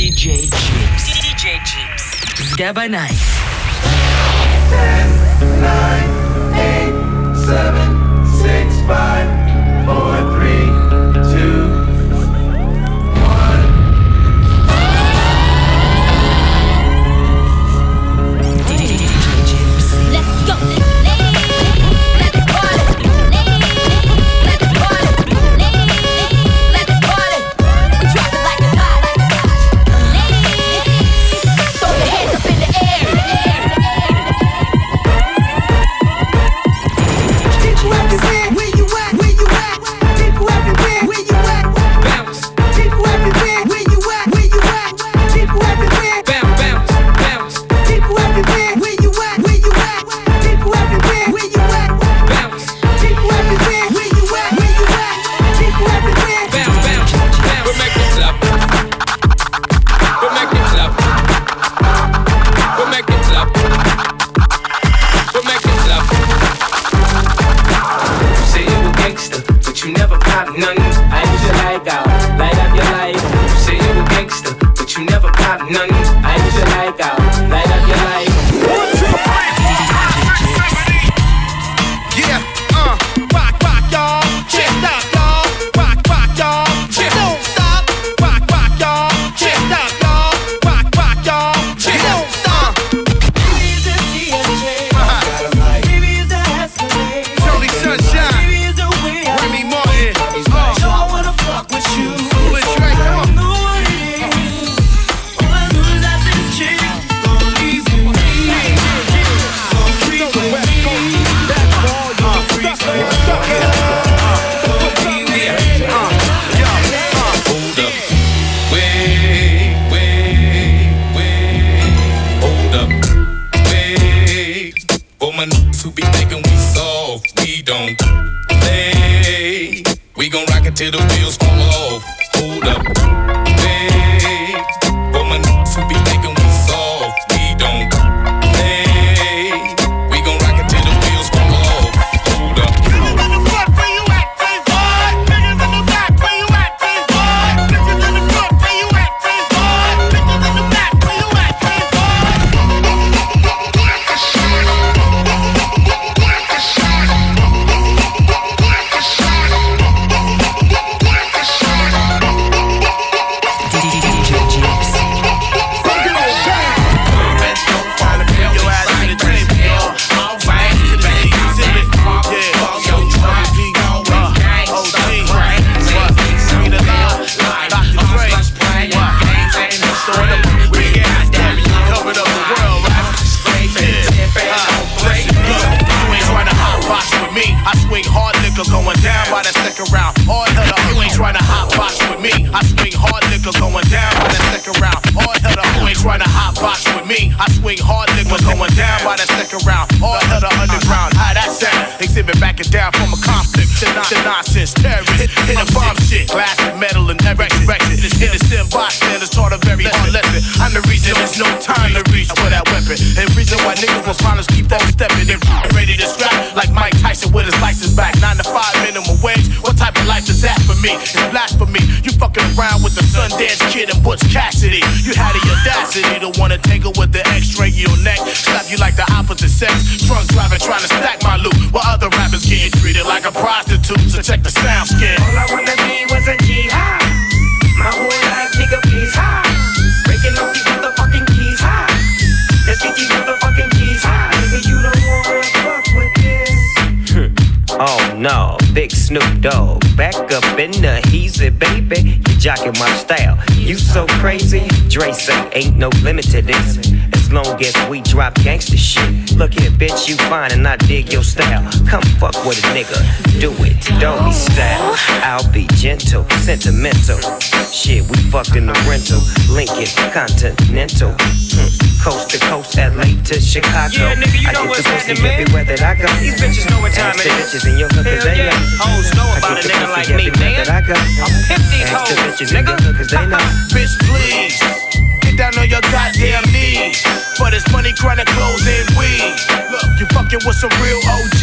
DJ Djibes. DJ Djibes. Zgaba Night. 10, 9, 8, 7, 6, 5, jocking my style. You so crazy, Dre say ain't no limit to this. As long as we drop gangsta shit. Look here, bitch, you fine and I dig your style. Come fuck with a nigga, do it, don't be style. I'll be gentle, sentimental. Shit, we fucking the rental, Lincoln Continental. Hmm. Coast to coast, LA to Chicago. Yeah, nigga, you know what's happening, man. everywhere that I go. These bitches know what time Ask it is. bitches in your cause Hell they yeah. know. Hoes know about a nigga like me, man. that I go. I'm pimp these Ask the hoes, bitches in nigga. your cause they know. Bitch, please. Get down on your goddamn knees. For this money, chronic clothes and weed. Look, you fucking with some real OGs.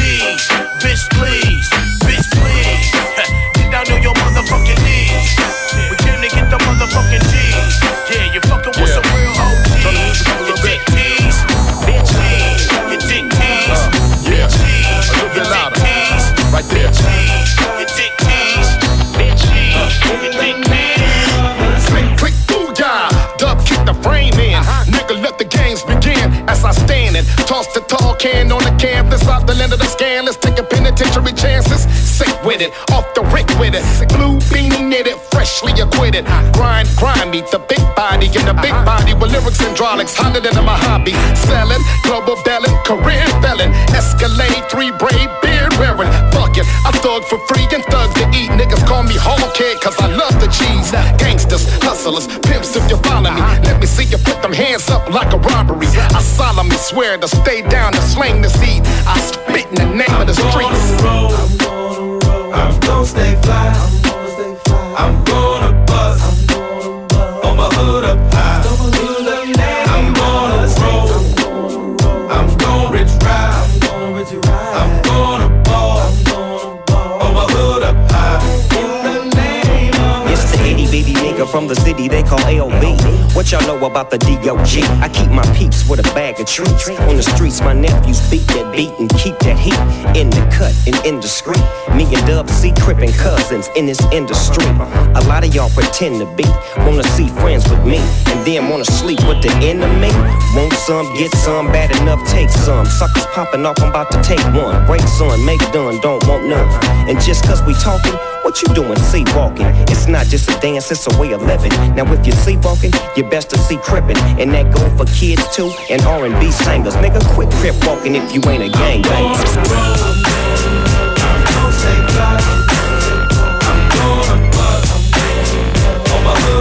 Can on the canvas. Out the land of the scan. Let's take a penitentiary chances. Sick with it. Off the rick with it. Blue beanie knitted. Freshly acquitted. Grind, grind me. The big body in the big uh-huh. body with lyrics and hydraulics. Hotter than my hobby. Selling. Global belling. Career felon. Escalade. Three braid. Beard wearing. It. I thug for free and thugs to eat. Niggas call me hog kid cause I love the cheese. Gangsters. Hustlers. Pimps if you follow me. Let me see you put them hands up like a robbery. I solemnly swear to stay down and slang the seed. I spit in the name of the streets. From the city they call LB. What y'all know about the DOG? I keep my peeps with a bag of treats. On the streets, my nephews beat that beat and keep that heat in the cut and indiscreet. Me and Dub C crippin' cousins in this industry. A lot of y'all pretend to be, wanna see friends with me, and then wanna sleep with the enemy. Want some, get some, bad enough, take some. Suckers popping off, I'm about to take one. Break son, make done, don't want none. And just cause we talking, what you doing, sleepwalking? It's not just a dance, it's a way of living. Now if you're sleepwalking, you're best to see crippin', and that go for kids too, and R&B singers. Nigga, quit crip walking if you ain't a gangbanger. I'm gonna. I'm gonna bust. On my hood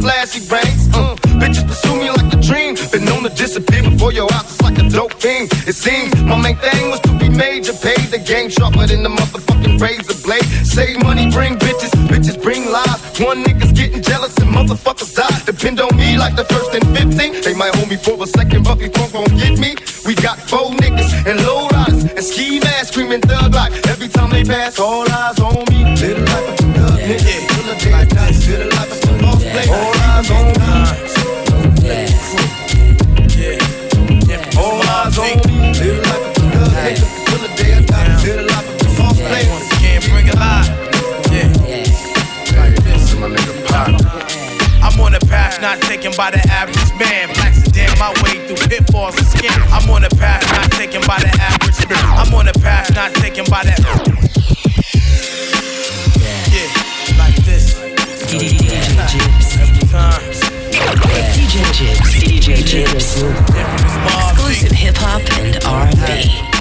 flashy rings. Uh, bitches pursue me like a dream, been known to disappear before your eyes, it's like a dope thing. It seems my main thing was to be major, pay the game sharper than the motherfucking razor blade. Save money, bring bitches, bitches bring lies. One nigga's getting jealous and motherfuckers die. Depend on me like the first and 15. They might hold me for a second, but before gon' get me. We got four niggas and low riders and ski masks screaming thug like every time they pass. All eyes on me. little the taken by the average man. Blacks are damn my way through pitfalls and skin. I'm on a path not taken by the average man. I'm on a path not taken by that. Yeah, like this. Every time. DJ Djibes, DJ Djibes, exclusive hip hop and R&B.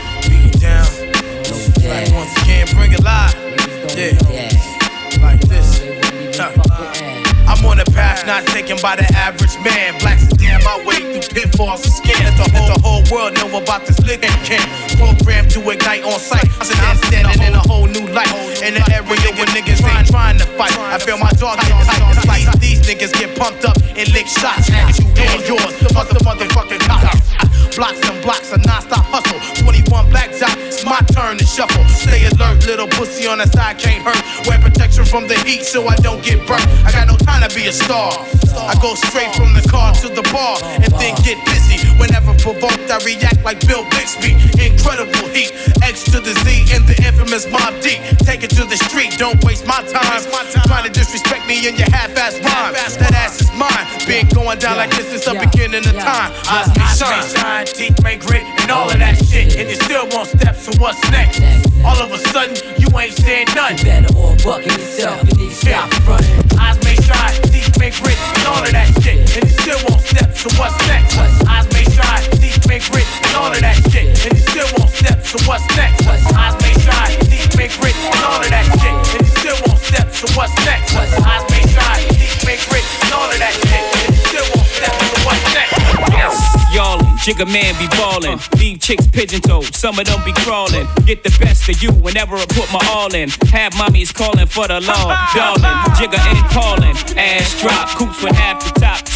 Not taken by the average man. Blacks damn my way through pitfalls and scams. The whole, the whole world know about this licking can. Programmed to ignite on sight. I'm standing in a whole new light. In the area where niggas ain't trying to fight. I feel my dog get tight. Like these niggas get pumped up and lick shots. Niggas, you and yours. Mother, motherfucking cop. Blocks and blocks, a non-stop hustle. 21 black dot, it's my turn to shuffle. Stay alert, little pussy on the side can't hurt. Wear protection from the heat so I don't get burnt. I got no time to be a star. I go straight from the car to the bar and then get busy. Whenever provoked, I react like Bill Bixby. Incredible heat, X to the Z and the infamous Mobb Deep. Take it to the street, don't waste my time. Trying to disrespect me in your half-ass rhyme. That ass is mine. Been going down like this since the beginning of time. Eyes may shine, teeth may grit, and all of that shit. And you still won't step, so what's next? All of a sudden, you ain't saying nothing. better all bucking yourself. You need to stop running. Eyes may shine, teeth may grit, and all of that shit. And you still won't step, so what's next? Eyes may shine, teeth may grit, and all of that shit. And you still won't step, so what's next? Eyes may shine, teeth may grit, and all of that shit. And you still won't step, so what's next? Jigga man be ballin'. Leave chicks pigeon toed, some of them be crawlin'. Get the best of you whenever I put my all in. Have mommies callin' for the law, darling. Jigga ain't callin'. Ass drop, coops with half the top,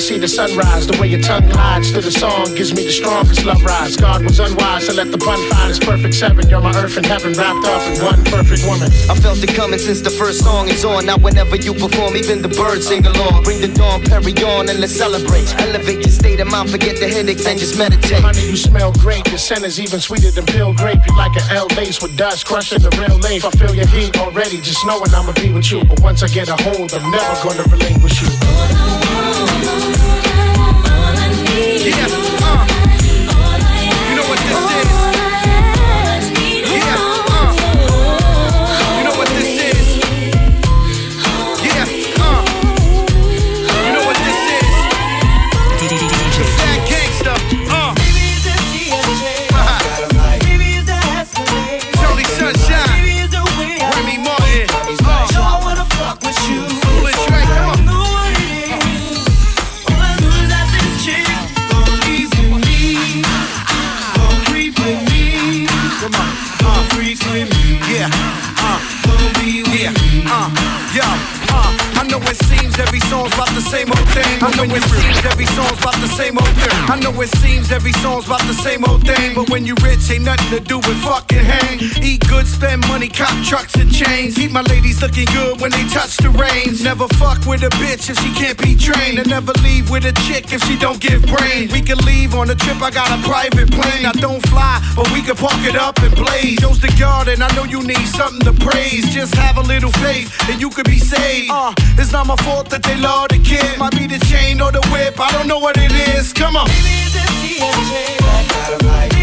See the sunrise. The way your tongue glides to the song gives me the strongest love rise. God was unwise to let the pun find his perfect seven. You're my earth and heaven wrapped up in one perfect woman. I felt it coming since the first song is on. Now whenever you perform, even the birds sing along. Bring the dawn, Perry on, and let's celebrate. Elevate your state of mind, forget the headaches and just meditate. Honey, you smell great. Your scent is even sweeter than pale grape. You like an L base with dust, crushing the real leaf. I feel your heat already, just knowing I'ma be with you. But once I get a hold, I'm never gonna relinquish you. Yeah, uh, yeah, uh, yo, uh, I know it seems every song's about the same old thing. I know it seems every song's about the same old thing. I know it seems every song's about the same old thing. But when you rich, ain't nothing to do with fucking hang. Eat good, spend money, cop trucks and chains. Keep my ladies looking good when they touch the reins. Never fuck with a bitch if she can't be trained. And never leave with a chick if she don't give brain. We can leave on a trip, I got a private plane. I don't fly, but we can park it up and blaze. Joe's the garden, I know you need something to praise. Just have a little faith, and you could be saved. Uh, it's not my fault that they love the kid. Might be the chain or the whip, I don't know what it is. Come on. Stepping on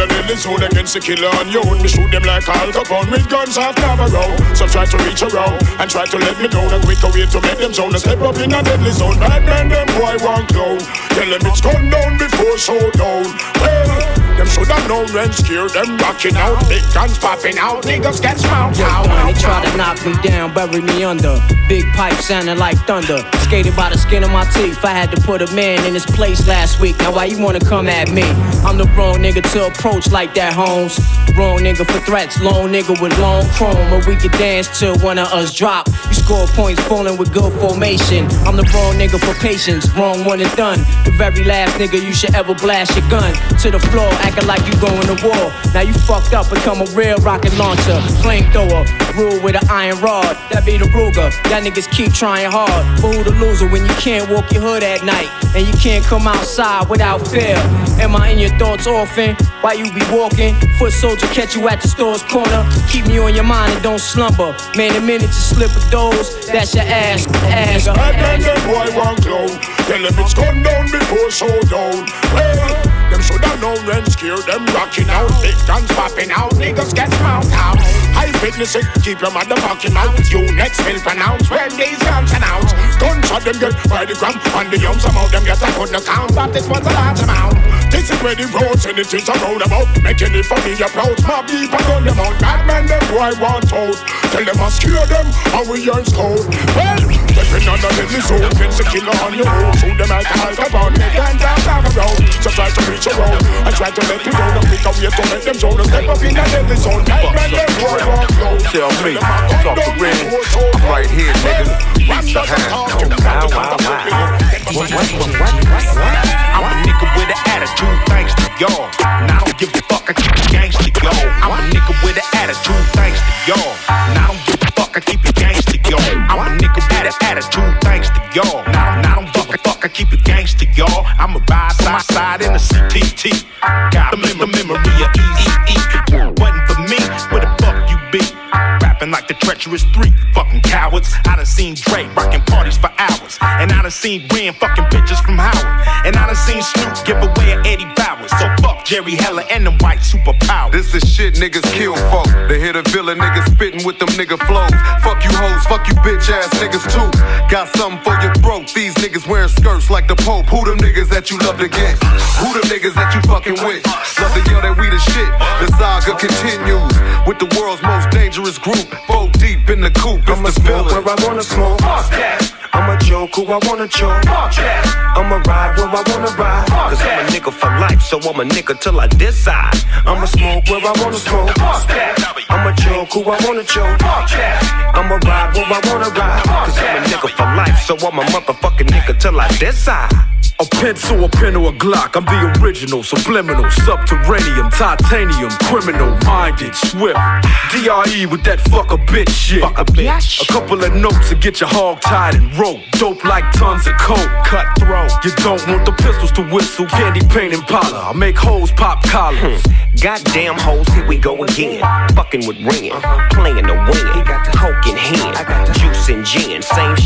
the lily zone against the killer on you. Me shoot them like Al Capone with guns half Navarro. Some try to reach around and try to let me down. A quicker way to make them zone. Step up in a deadly zone. Bad man, them boy want clown. Tell them it's gone down before showdown. Well, them should have known when scared them rocking out. Big guns popping out. Niggas get smoked out. when they try to knock me down, bury me under. Big pipe sounding like thunder. Skated by the skin of my teeth. I had to put a man in his place last week. Now why you wanna come at me? I'm the wrong nigga to approach like that, Holmes. Wrong nigga for threats, lone nigga with long chrome. But we can dance till one of us drop. You score points falling with good formation. I'm the wrong nigga for patience, wrong one and done. The very last nigga you should ever blast your gun to the floor, acting like you going to war. Now you fucked up, become a real rocket launcher, flamethrower, rule with an iron rod. That be the Ruger. Y'all niggas keep trying hard. But who the loser when you can't walk your hood at night and you can't come outside without fear? Am I in your thoughts often? Why you be walking? Foot soldier catch you at the store's corner. Keep me on your mind and don't slumber. Man, the minute you slip a dose, that's your ass, ass. Man, them boy want clown. Tell them it's gone down before showdown. Well, them should have known when scared them rocking out. Big guns popping out, niggas get smoked out. I witness it, keep your motherfucking mouth. You next will pronounce when these guns announce. Gunshot them get by the gram, and the young some of them get a good account, but this was a large amount. This is where the roads and the it is a roundabout, making it for me approach. My people gun them out, bad man them boy want out. Tell them I scare them, and we earn code. Well, stepping on the little zone, against the killer on your road. Shoot them like a microphone, they can't down down. So try to reach around, and try to let you know the quicker way to make them zone. Step up in the deadly zone, bad man them boy want out. Tell me, it's off the rim. I'm right here, nigga. Reach the hand. Wow, wow, wow. What, what, what, what? I'm a nigga with an attitude, thanks to y'all. And I don't give a fuck, I keep it gangsta, yo. I'm a nigga with an attitude, thanks to y'all. And I don't give a fuck, I keep it gangsta, yo. I'm a nigga with an attitude, thanks to y'all. Now, now I don't give a fuck, I keep it gangsta, y'all. I'm a ride side side in a CTT. Got the memory of E-E-E. Rapping like the treacherous three fucking cowards. I done seen Dre rocking parties for hours. And I done seen Ren fucking bitches from Howard. And I done seen Snoop give away an Eddie Bauers. So fuck Jerry Heller and them white superpowers. This is shit niggas kill folk. They hit a villain niggas spitting with them nigga flows. Fuck you hoes, fuck you bitch ass niggas too. Got something for your throat. These niggas wearing skirts like the Pope. Who them niggas that you love to get? Who them niggas that you fucking with? Love to yell that we the shit. The saga continues with the world's most dangerous group. Four deep in the coop. It's I'ma the smoke villain. where I wanna smoke. Fuck that. I'ma joke who I wanna joke. I'ma ride where I wanna ride. Cause I'm a nigga for life, so I'm a nigga till I decide. I'ma smoke where I wanna smoke. I'ma joke who I wanna joke. I'ma ride where I wanna ride. Cause I'm a nigga for life, so I'm a motherfucking nigga till I decide. A pencil, a pen, or a Glock. I'm the original, subliminal, subterranean, titanium, criminal, minded, swift. DRE with that fuck a bitch shit. Fuck a bitch. A couple of notes to get your hog tied and rope. Dope like tons of coke. Cutthroat. You don't want the pistols to whistle. Candy paint and parlor. I make hoes pop collars. Hmm. Goddamn hoes, here we go again. Fucking with Ren, uh-huh. playing the win. Coke in hand,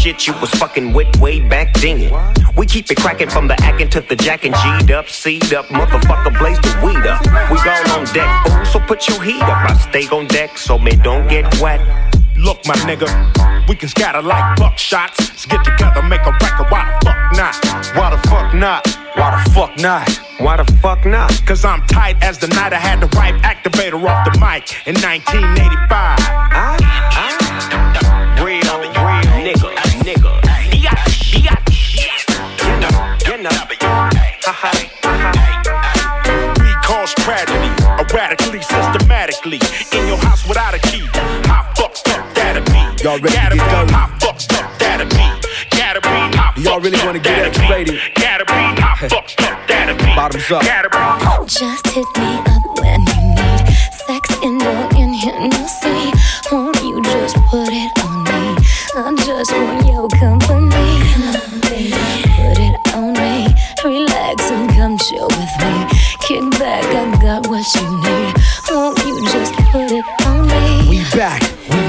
shit you was fucking with way back then. We keep it cracking from the acting to the jack and G'd up, C'd up, motherfucker blaze the weed up. We all on deck, fool, so put your heat up. I stay on deck so me don't get wet. Look, my nigga, we can scatter like buckshots. Let's get together, make a record. Why the fuck not? Why the fuck not? Why the fuck not? Why the fuck not? Cause I'm tight as the night I had the right activator off the mic in 1985. I, ah, I, ah. We cause tragedy, erratically, systematically. In your house without a key. How fucked up that'd be? Y'all ready to Gotta get be going? How fucked up that'd be? Gotta be how Y'all really wanna get that'd. X-rated? Gotta be how fucked up that'd be. Bottoms up. Gotta be. Just hit me up when you need sex in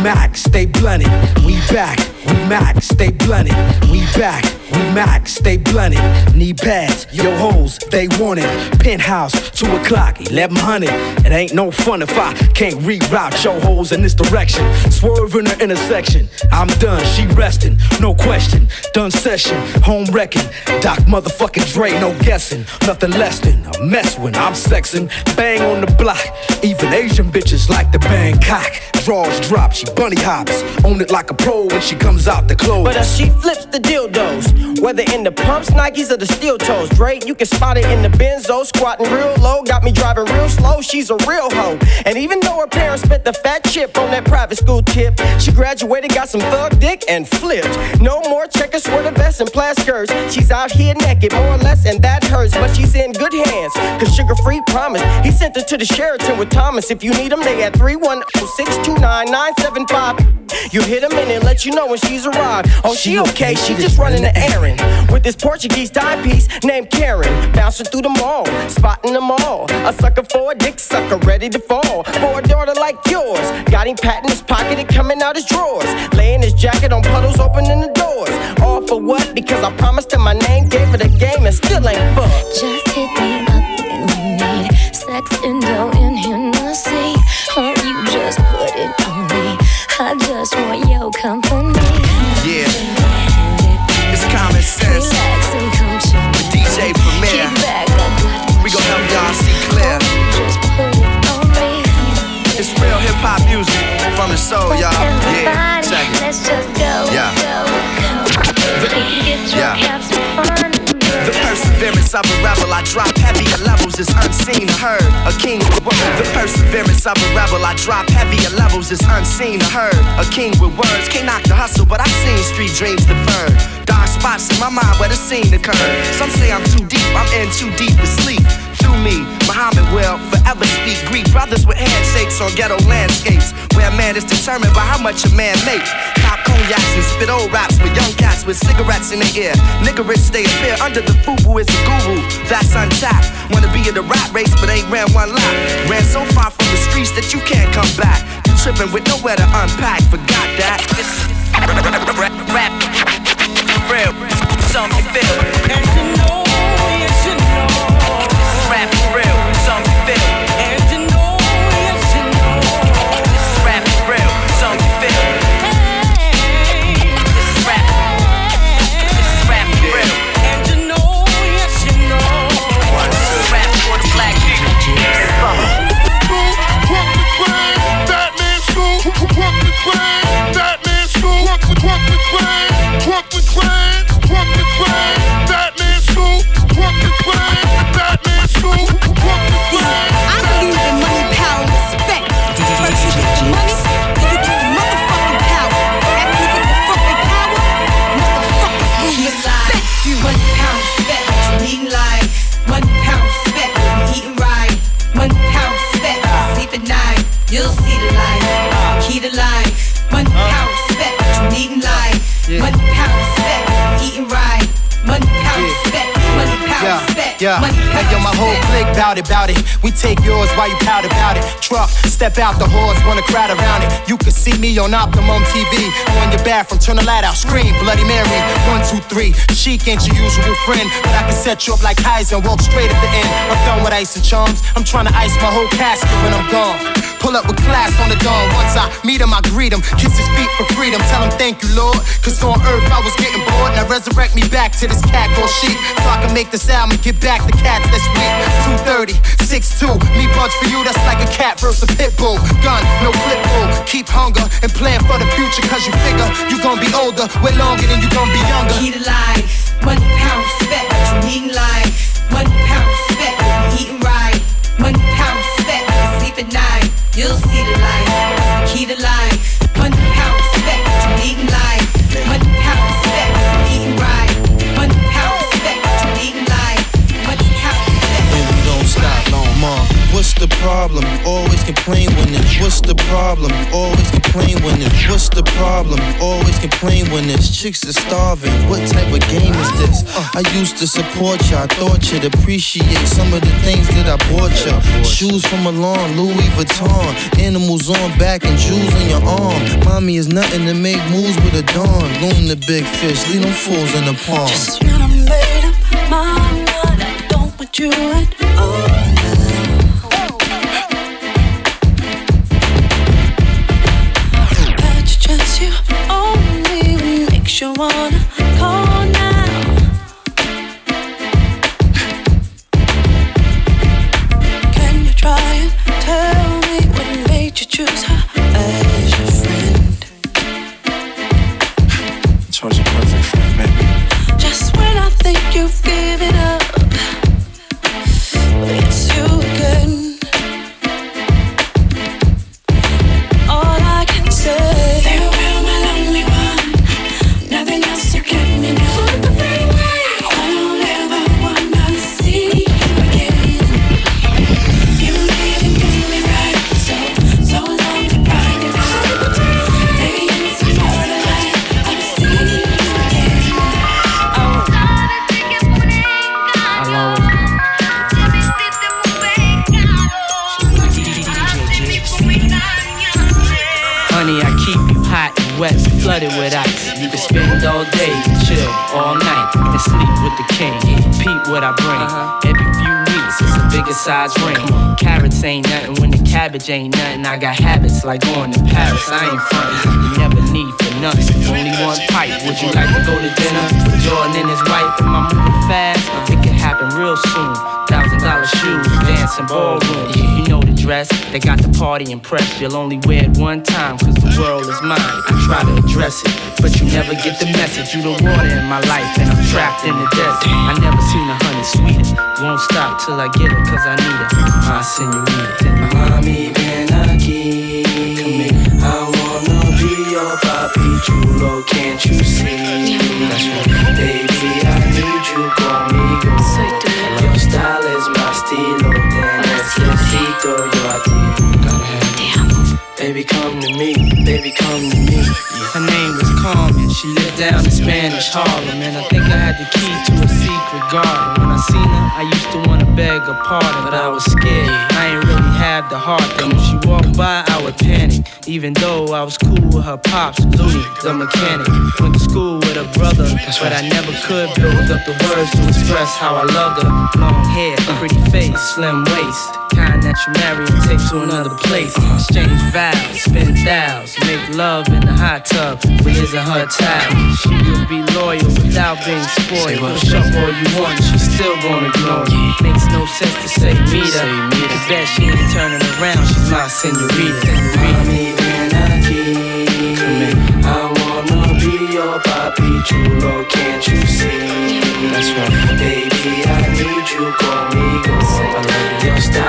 max, stay blunted. We back, we max, stay blunted. We back, we max, stay blunted. Knee pads, yo hoes, they want it. Penthouse, 2 o'clock, 1100. It ain't no fun if I can't reroute your hoes in this direction. Swerve in the intersection. I'm done, she resting, no question. Done session, home wrecking. Doc motherfucking Dre, no guessing. Nothing less than a mess when I'm sexing. Bang on the block, even Asian bitches like the Bangkok. Draws drop, she bunny hops. Own it like a pro when she comes out the clothes. But as she flips the dildos, whether in the pumps, Nikes, or the steel toes. Drake, you can spot it in the Benzo, squatting real low, got me driving real slow. She's a real hoe, and even though her parents spent the fat chip on that private school tip, she graduated, got some thug dick, and flipped. No more checkers, sweater vests, and plaid skirts. She's out here naked, more or less, and that hurts. But she's in good hands, cause Sugar Free promised. He sent her to the Sheraton with Thomas. If you need him, they at 310 629 You hit him in and let you know when she's arrived. Oh, she okay, she just running the errand. With this Portuguese timepiece named Karen. Bouncing through the mall, spotting them all. A sucker for a dick sucker, ready to fall. For a daughter like yours. Got him pat in his pocket and coming out his drawers. Laying his jacket on puddles, opening the doors. All for what? Because I promised him my name, gave her the game, and still ain't fucked. Just hit me up when you need sex and dough of a rebel, I drop heavier levels is unseen heard. A king with words. The perseverance of a rebel, I drop heavier levels is unseen heard. A king with words, can't knock the hustle, but I've seen street dreams deferred. Dark spots in my mind where the scene occurred. Some say I'm too deep, I'm in too deep to sleep. Me, Muhammad will forever speak. Greet brothers with handshakes on ghetto landscapes, where a man is determined by how much a man makes. Pop cognacs and spit old raps with young cats with cigarettes in their ear. Nigga rich, they appear under the FUBU is a guru. That's untapped. Wanna be in the rap race, but ain't ran one lap. Ran so far from the streets that you can't come back. You tripping with nowhere to unpack. Forgot that. This is rap, rap, real, something you feel. And you One pound respect, one pound Yeah, yeah. Hey, yo, my whole clique bout it, bout it. We take yours while you pout about it. Truck, step out the horse, wanna crowd around it. You can see me on Optimum TV. On your bathroom, turn the light out, scream, Bloody Mary. One, two, three. Chic ain't your usual friend, but I can set you up like Keyser and walk straight at the end. I'm done with ice and charms. I'm trying to ice my whole casket when I'm gone. Pull up with class on the dawn. Once I meet him, I greet him. Kiss his feet for freedom. Tell him thank you, Lord. Cause on earth I was getting bored. Now resurrect me back to this cat called sheep. So I can make this album and get back the cats that's weak. 230, 6'2. Me buds for you, that's like a cat versus a pit bull. Gun, no clip bull. Keep hunger and plan for the future. Cause you figure you gon' be older way longer than you gon' be younger. Key to life, one pound respect, eating live. One pound respect, eating right. You'll see the problem? Always complain when it's. What's the problem? Always complain when it's. What's the problem? Always complain when it's. Chicks are starving. What type of game is this? I used to support you. I thought you'd appreciate some of the things that I bought you. Shoes from Milan, Louis Vuitton. Animals on back and jewels on your arm. Mommy is nothing to make moves with a dawn. Loom the big fish, leave them fools in the pond. Just when I made up my mind, I don't want you at all you wanna all day, chill all night, and sleep with the king. Peep what I bring. Uh-huh. Every few weeks, it's a bigger size ring. Carrots ain't nothing when the cabbage ain't nothing. I got habits like going to Paris. I ain't frontin'. You never need for nothing. Only one pipe. Would you like to go to dinner? Jordan and his wife. Am I moving fast? Think it could happen real soon. Thousand dollar shoes, dancing ballroom. You know the dress. They got the party impressed. You'll only wear it one time, cause the world is mine. I try to address it, but you never get the message. You the water in my life, and I'm trapped in the desert. I never seen a honey sweeter. Won't stop till I get her, cause I need her. My senorita. Mami, ven aquí. Come here. I wanna be your papi chulo, can't you see? Baby, I need you conmigo. Your style come to me. Baby, come to me. Her name was Carmen. She lived down in Spanish Harlem. And I think I had the key to a secret garden. When I seen her, I used to wanna beg her pardon. But I was scared. I ain't really have the heart. And when she walked by, I would panic. Even though I was cool with her pops, Looney, the mechanic. Went to school with her brother, but I never could build up the words to express how I loved her. Long hair, pretty face, slim waist. Kind that you marry and take to another place. Exchange vows, spend thousands, make love in the hot tub, but isn't her type. She will be loyal without being spoiled. Push up all you want, she's still gonna ignore you. Makes no sense to say meet her. Cause bet she ain't turning around, she's my senorita. Ven aquí. I wanna be your papi chulo, can't you see? That's right. Baby, I need you conmigo. Your style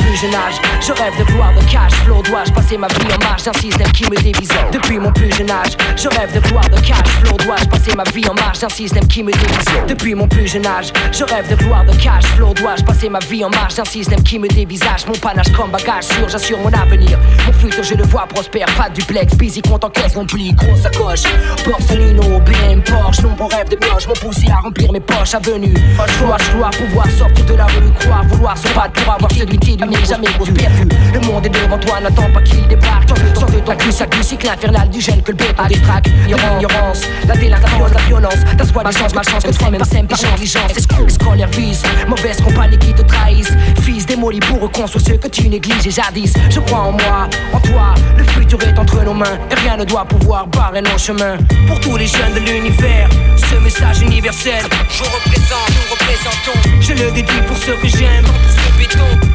plus jeune âge, je rêve de gloire, de cash flow. Dois-je passer ma vie en marge d'un système qui me dévise Depuis mon plus jeune âge, je rêve de gloire, de cash flow. Dois-je ma vie en marge d'un système qui me dévise Depuis mon plus jeune âge, je rêve de gloire, de cash flow. Dois-je passer ma vie en marge d'un système qui me dévisage? Mon panache comme bagage sûr, j'assure mon avenir. Mon futur, je le vois prospère, pas duplex. Busy compte en caisse, rempli, grosse sacoche. Porcelino, BM, Porsche, nombreux rêve de mioche. Mon poussé à remplir mes poches, avenue. Je dois pouvoir sortir de la rue, croire, vouloir se battre pour avoir celui qui du nez, jamais grosse perdu. Le monde est devant toi, n'attends pas qu'il débarque. Sors de ton cul, ça cycle infernal du gène que le béton détraque. L'ignorance, la délinquance, la violence. Ta soi-disant malchance que toi-même sème par négligence. Qu'on les vise? Mauvaise compagnie qui te trahisse. Fils démoli pour reconstruire ce que tu négliges jadis. Je crois en moi, en toi. Le futur est entre nos mains et rien ne doit pouvoir barrer nos chemins. Pour tous les jeunes de l'univers, ce message universel. Je représente, nous représentons. Je le dédie pour ceux que j'aime. Tout ce béton.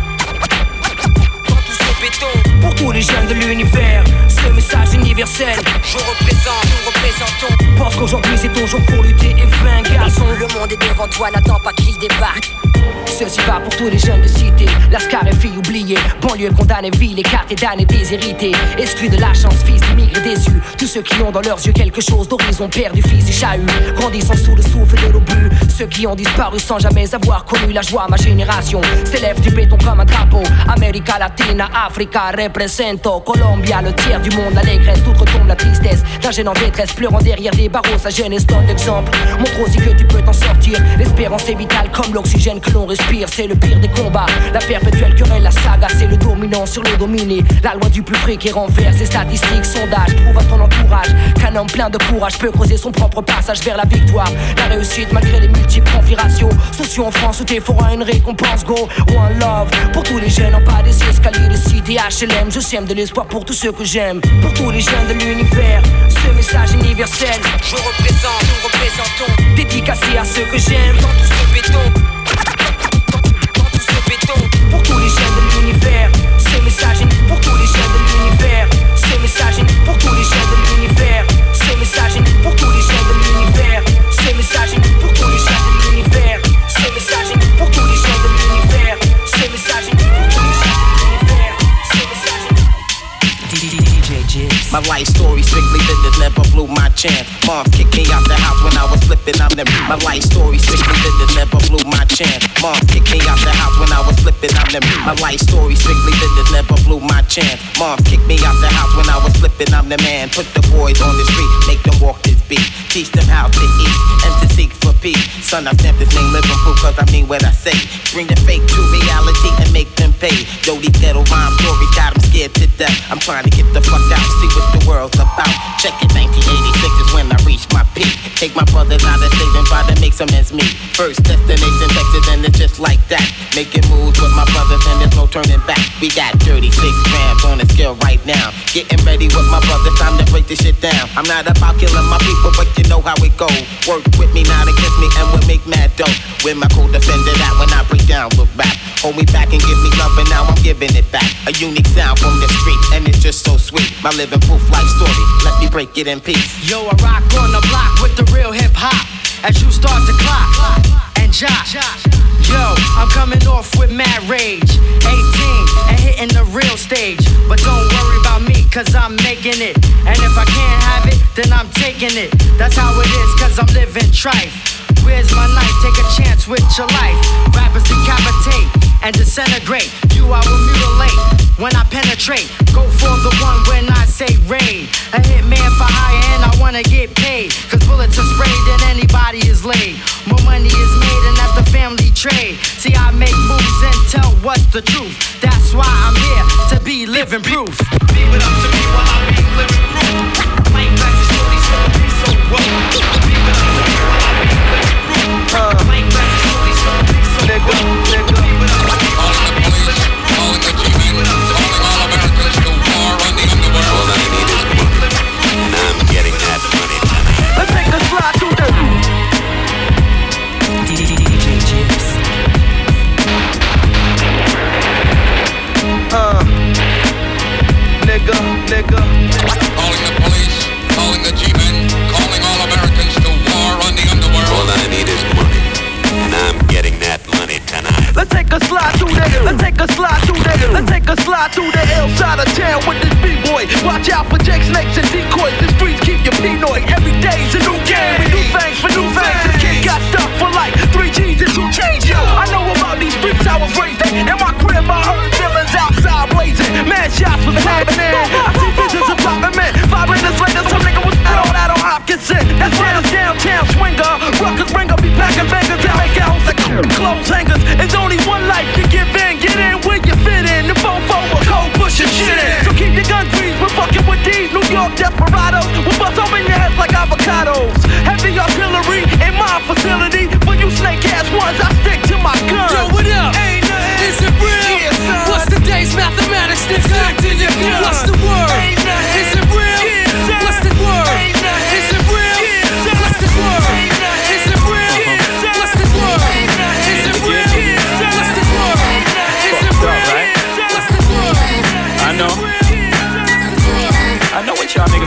Pour tous les jeunes de l'univers, ce message universel. Je représente, nous représentons. Pense qu'aujourd'hui c'est ton jour pour lutter et vaincre. Garçon, le monde est devant toi, n'attends pas qu'il débarque. Ceci va pour tous les jeunes de cité, Lascar et filles oubliées, banlieue condamnée, ville écartée, damnée, déshérités, exclus de la chance, fils d'immigrés déçus, tous ceux qui ont dans leurs yeux quelque chose d'horizon perdu, fils du chahut, grandissant sous le souffle de l'obus, ceux qui ont disparu sans jamais avoir connu la joie, ma génération s'élève du béton comme un drapeau, América Latina, Africa, represento, Colombia, le tiers du monde, l'allégresse, tout retombe la tristesse, d'un jeune en détresse, pleurant derrière des barreaux, sa jeunesse donne l'exemple, montre aussi que tu peux t'en sortir, l'espérance est vitale comme l'oxygène que l'on respire, c'est le pire des combats. La perpétuelle querelle, la saga, c'est le dominant sur le dominé. La loi du plus près qui renverse les statistiques, sondages. Prouve à ton entourage qu'un homme plein de courage peut creuser son propre passage vers la victoire. La réussite malgré les multiples configurations. Sociaux en France où t'es une récompense. Go, one love. Pour tous les jeunes en bas des escaliers de cité HLM, je sème de l'espoir pour tous ceux que j'aime. Pour tous les jeunes de l'univers, ce message universel. Je représente, nous représentons. Dédicacé à ceux que j'aime. Dans tout ce béton. Pour tous les jeunes de l'univers, ce message pour tous les jeunes de l'univers, ce message pour tous les jeunes de l'univers, ce message pour message My life story strictly business never blew my chance. Mom kicked me out the house when I was flipping. I'm the my life story strictly business never blew my chance. Mom kicked me out the house when I was flipping. I'm the my life story strictly business never blew my chance. Mom kicked me out the house when I was flipping. I'm the man. Put the boys on the street, make them walk this beat. Teach them how to eat and to seek for peace. Son, I stamp this name living proof cause I mean what I say. Bring the fake to reality and make them pay. Yo, these ghetto rhyme stories got them scared to death. I'm trying to get the fuck out, see what the world's about. Check it, 1986 is when I reached my peak. Take my brothers out of state and try to make some ends meet. First destination Texas and it's just like that. Making moves with my brothers and there's no turning back. We got 36 grams on the scale right now. Getting ready with my brothers, time to break this shit down. I'm not about killing my people, but you know how it go. Work with me, not against me, and we'll make mad dough. With my co-defender that when I break down with rap. Hold me back and give me love, and now I'm giving it back. A unique sound from the streets, and it's just so sweet. My living proof life story, let me break it in peace. Yo, I rock on the block with the real hip hop. As you start to clock and. Yo, I'm coming off with mad rage. 18 and hitting the real stage. But don't worry about me, cause I'm making it. And if I can't have it, then I'm taking it. That's how it is, cause I'm living trife. Where's my knife? Take a chance with your life. Rappers decapitate and disintegrate. You I will mutilate when I penetrate. Go for the one when I say raid. A hitman for hire and I wanna get paid. Cause bullets are sprayed and anybody is laid. More money is made and that's the family trade. See, I make moves and tell what's the truth. That's why I'm here to be living proof. Leave it up to me while I be living proof. Life like this shorty, so be so woke. Leave it up to me while I be living proof. Life like this shorty, so be so woke. Slide through the L side of town with this B-boy. Watch out for Jake snakes and decoys. The streets keep you Pinoy. Every day's a new game. We do things for new things. The kid got stuck for like three G's and two chains. Yo, I know about these streets I was raised in. In my crib, I heard villains outside blazing. Man shots was happening. I see visions of popping men. Five minutes later, some nigga was thrown out on Hopkinson. That's right, it's downtown swinger. Ruckers bringer be packing fingers to make out like clothes hangers. It's only New desperados. We'll bust open your heads like avocados. Heavy artillery in my facility. For you snake ass ones, I stick to my guns.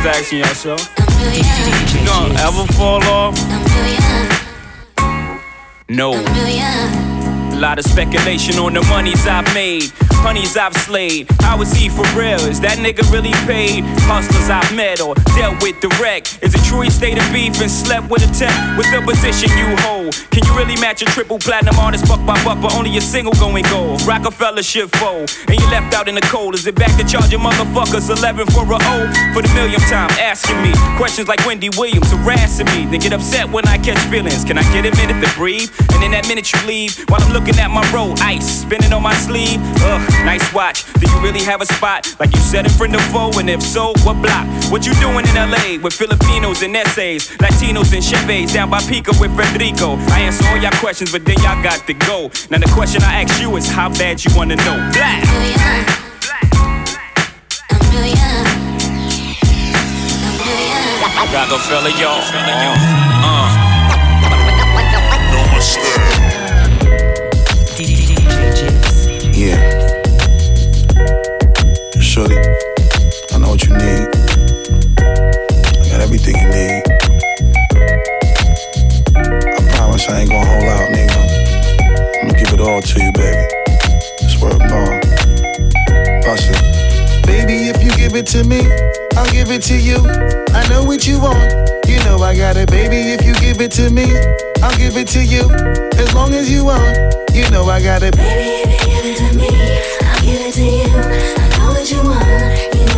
What y'all asking yourself. You gonna ever fall off? No. A lot of speculation on the monies I've made, honeys I've slayed. How is he for real? Is that nigga really paid? Hustlers I've met or dealt with direct. Is it true he stayed in beef and slept with a tech? What's the position you hold? Can you really match a triple platinum artist buck by buck, but only a single going gold? Rockefeller shit fold, and you left out in the cold. Is it back to charging motherfuckers 11 for a O? For the millionth time, asking me questions like Wendy Williams harassing me. Then get upset when I catch feelings. Can I get a minute to breathe? And in that minute you leave, while I'm looking at my roll, ice spinning on my sleeve. Ugh, nice watch. Do you really have a spot? Like you said in front of foe, and if so, what block? What you doing in LA with Filipinos and essays, Latinos and Chevys down by Pico with Federico? I answer all y'all questions, but then y'all got to go. Now the question I ask you is how bad you wanna know. Blah. Rockefeller, y'all. Uh. Yeah. Everything you need. I promise I ain't gonna hold out, nigga. I'm gonna give it all to you, baby. Swear upon. Bust. Baby, if you give it to me, I'll give it to you. I know what you want. You know I got it, baby. If you give it to me, I'll give it to you. As long as you want, you know I got it. Baby, if you give it to me, I'll give it to you. I know what you want, you know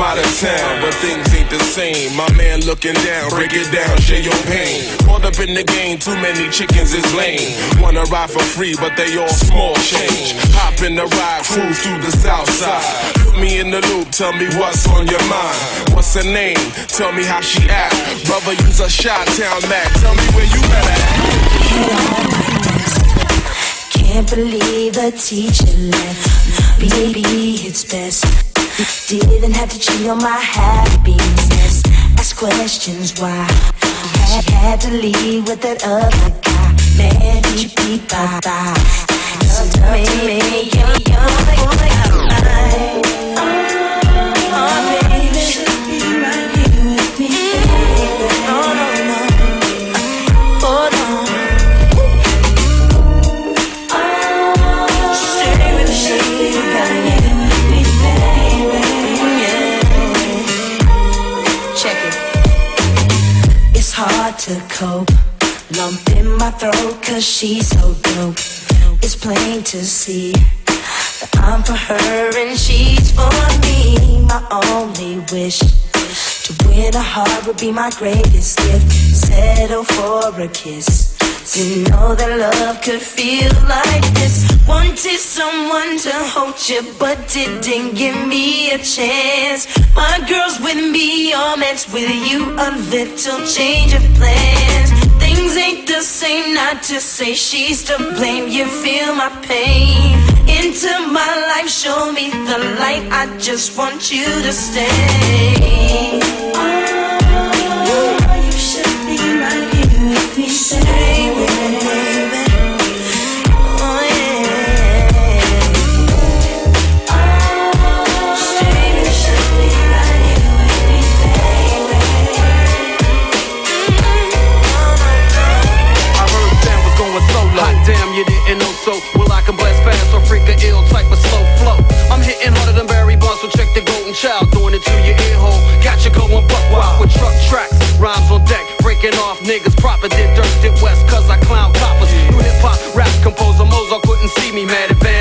out of town, but things ain't the same. My man looking down, break it down, share your pain. Caught up in the game, too many chickens is lame. Wanna ride for free, but they all small change. Hop in the ride, cruise through the south side. Put me in the loop, tell me what's on your mind. What's her name? Tell me how she act. Brother, use a shot town Mac. Tell me where you at. Can't believe the teacher left. Baby, it's best. Didn't have to cheat on my happiness. Ask questions why. Had, had to leave with that other guy. Man, did you beat my thigh? Tell me, me, you're, you're the guy. Oh, would be my greatest gift. Settle for a kiss. You know that love could feel like this. Wanted someone to hold you, but didn't give me a chance. My girl's with me, all meant with you. A little change of plans. Things ain't the same, not to say she's to blame. You feel my pain. Into my life, show me the light. I just want you to stay. With me. Breaking off niggas. Proper did dirt, did west, cause I clown coppers. New hip hop, rap composer, Mozart couldn't see me. Mad advanced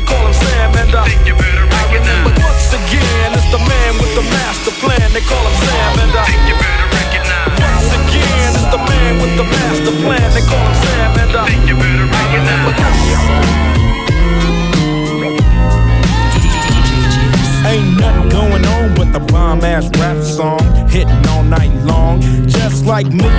They call him Sam, and uh, I uh, think you better recognize. Once again, it's the man with the master plan. They call him Sam, and I think you better recognize. Once again, it's the man with the master plan. They call him Sam, and I think you better Ain't nothing going on but the bomb ass rap song hitting all night long. Just like me on the black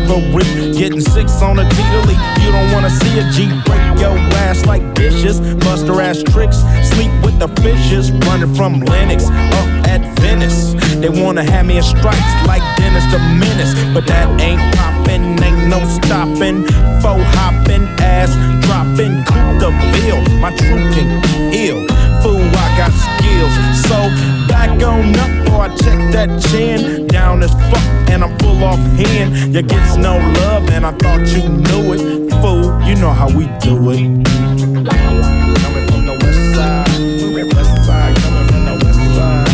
and white getting six on a Tita You don't wanna see a G break your ass like dishes, bust her ass tricks, sleep with the fishes, running from Lennox up at Venice. They wanna have me in stripes like Dennis the Menace, but that ain't poppin', ain't no stopping. Faux hoppin', ass dropping, Coupe de Ville, my truth can ill. Fool, I got skills. So back on up, or I check that chin. Down as fuck, and I'm full off hand. You gets no love, and I thought you knew it. Fool, you know how we do it. Coming from the west side, west side, coming from the west side.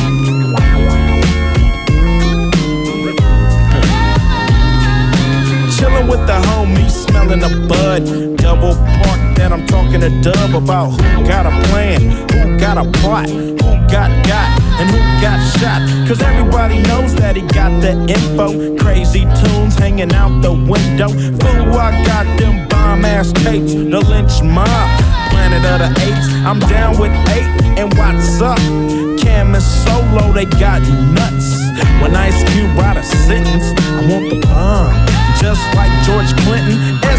Chillin' with the homies, smelling the bud. Double park, then I'm talking to Dub about who got a plan, who got a plot, who got got, and who got shot. Cause everybody knows that he got the info. Crazy tunes hanging out the window. Fool, I got them bomb ass tapes, the Lench Mob. Planet of the apes, I'm down with eight, and what's up? Cam and Solo, they got nuts. When Ice Cube write a sentence, I want the bomb. Just like George Clinton,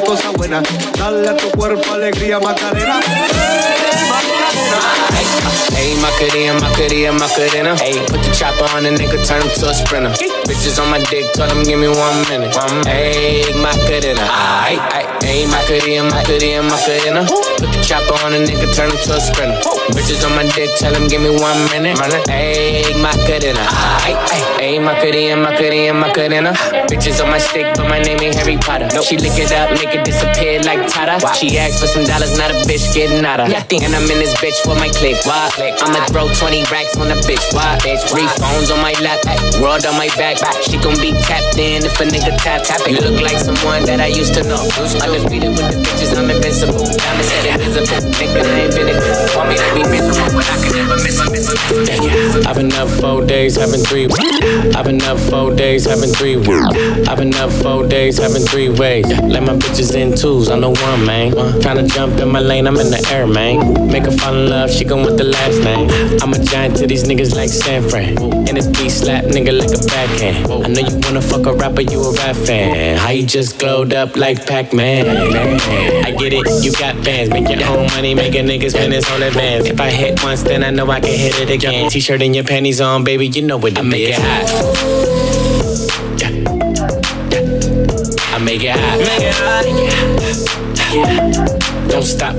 y cosas buenas. Dale a tu cuerpo alegría Macarena. Hey, Macarena, Macarena, Macarena. Hey, put the chopper on the nigga, turn him to a sprinter. Bitches on my dick, tell him give me one minute. Hey, Macarena, aight, aight. Hey, Macarena, Macarena, Macarena. Put the chopper on the nigga, turn him to a sprinter. Bitches on my dick, tell him give me one minute. Hey, Macarena, aight, aight. Hey, Macarena, Macarena, Macarena. Bitches on my stick, but my name ain't Harry Potter. She lick it up, make it disappear like Tata. She asked for some dollars, not a bitch getting out of. And I'm in this bitch for my click. Why? I'ma throw 20 racks on the bitch. Why? Bitch, three phones on my lap, world on my back. She gon' be tapped in if a nigga tap tap it. You look like someone that I used to know. Undefeated with the bitches, I'm invincible. Diamond said invisible. Nigga, I ain't been it. Want me to be miserable, but I can never miss my I've been up four days, having three. I've been up four days, having three. ways. I've been up four days, having three ways. Let my bitches in twos, I'm the one, man. Tryna jump in my lane, I'm in the air, man. Make her fall in love, she gon' want the last name. I'm a giant to these niggas like San Fran. And this beat slap nigga like a backhand. I know you wanna fuck a rapper, you a rap fan. How you just glowed up like Pac-Man? I get it, you got bands, make your own money, make a nigga spend his whole advance. If I hit once, then I know I can hit it again. T-shirt and your panties on, baby, you know what it I make it hot. I make it hot. Make it hot. Don't stop.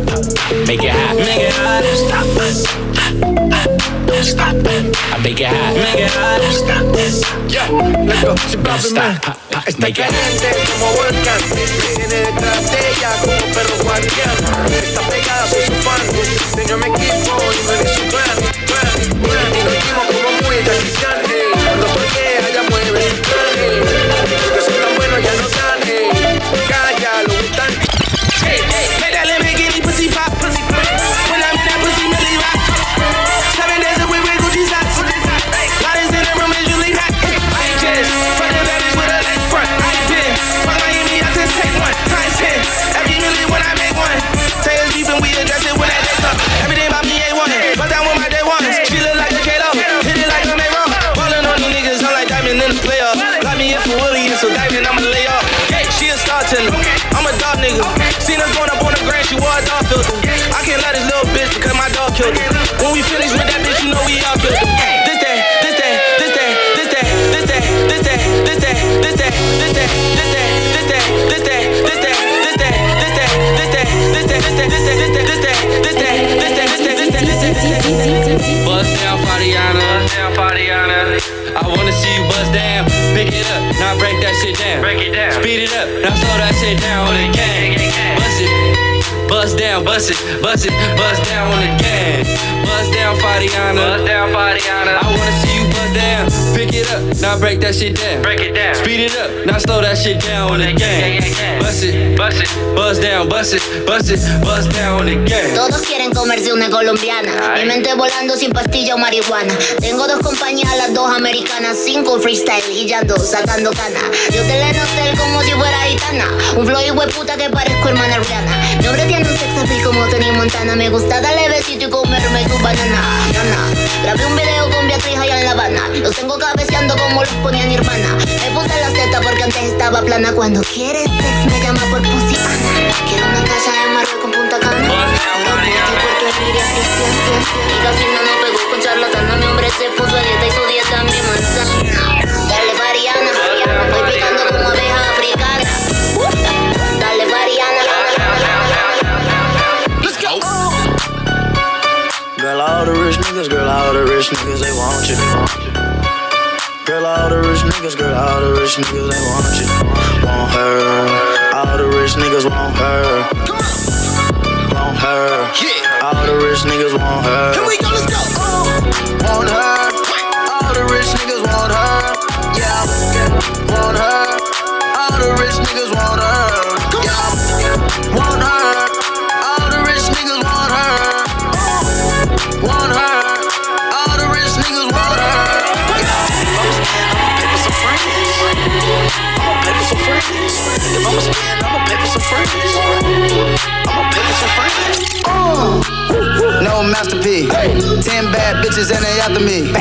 Make it hot. Make it hot. Don't stop. Stop. I make it hot. Make it hot. Stop. Yeah, let's go. Don't stop. Está Make it como volcán Viene detrás de ella como perro guardián Está pegada, soy su fan Tengo mi equipo y me di su clan Clan, clan Y nos now break that shit down. Break it down. Speed it up, now slow that shit down on the gang. Bust it. Bust down, bust it, bust it, bust down on the gang. Bust down, Fariana. Bust down, Fariana. I wanna see you bust down. Pick it up, now break that shit down. Break it down. Speed it up, now slow that shit down on the gang. Bust it, bust it, bust down, bust it, bust it, bust down again. Todos quieren comerse una colombiana. Mi mente volando sin pastilla o marihuana. Tengo dos compañías, las dos americanas. Cinco freestyle y ya dos sacando cana. Yo te le noté como si fuera gitana. Un flow y puta que parezco hermana Rihanna. Mi hombre tiene un sex appeal como Tony Montana. Me gusta darle besito y comerme su banana. Nana. Grabé un video con Beatriz allá en La Habana. Los tengo cabeceando como los ponía Nirvana. Me puse las tetas porque antes estaba plana. Cuando quieres sex me llama por pussy Ana. Quiero una casa de con Punta Cana. Oro Puerto Rico, Cristian, Y casi no nos pegó con charlatana. Mi hombre se puso a dieta y su dieta mi manzana. Dale Mariana, voy picando como abeja africana. Dale Mariana. Let's go. Girl, all the rich niggas, girl, all the rich niggas, they want you. Girl, all the rich niggas, girl, all the rich niggas, they want you. Want her. All the rich niggas want her. Her. All the rich niggas want her. Here we go, let's go. Want her. All the rich niggas want her. Yeah. Want her. All the rich niggas want her. Yeah. Want her. All the rich niggas want her. Want her. All the rich niggas want her. I'ma pay for some friends. I'ma pay for some friends. If I'ma spend, Masterpiece. Ten bad bitches and they after me.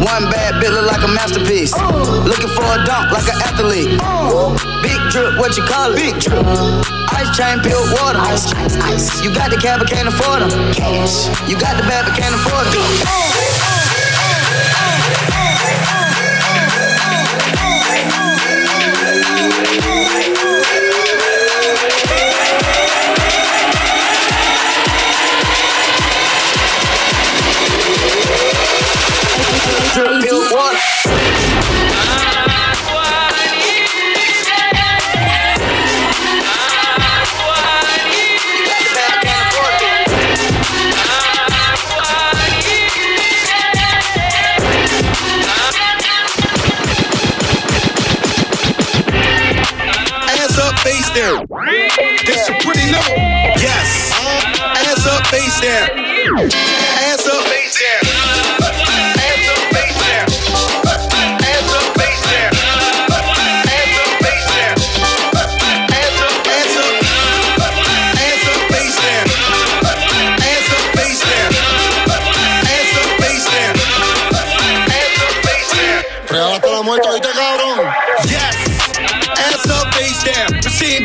One bad bitch look like a masterpiece. Oh. Looking for a dunk like an athlete. Oh. Big drip, what you call it? Big drip. Ice chain, pure water. Ice, ice, ice. You got the cab, but can't afford them. Cash. You got the bad, but can't afford them.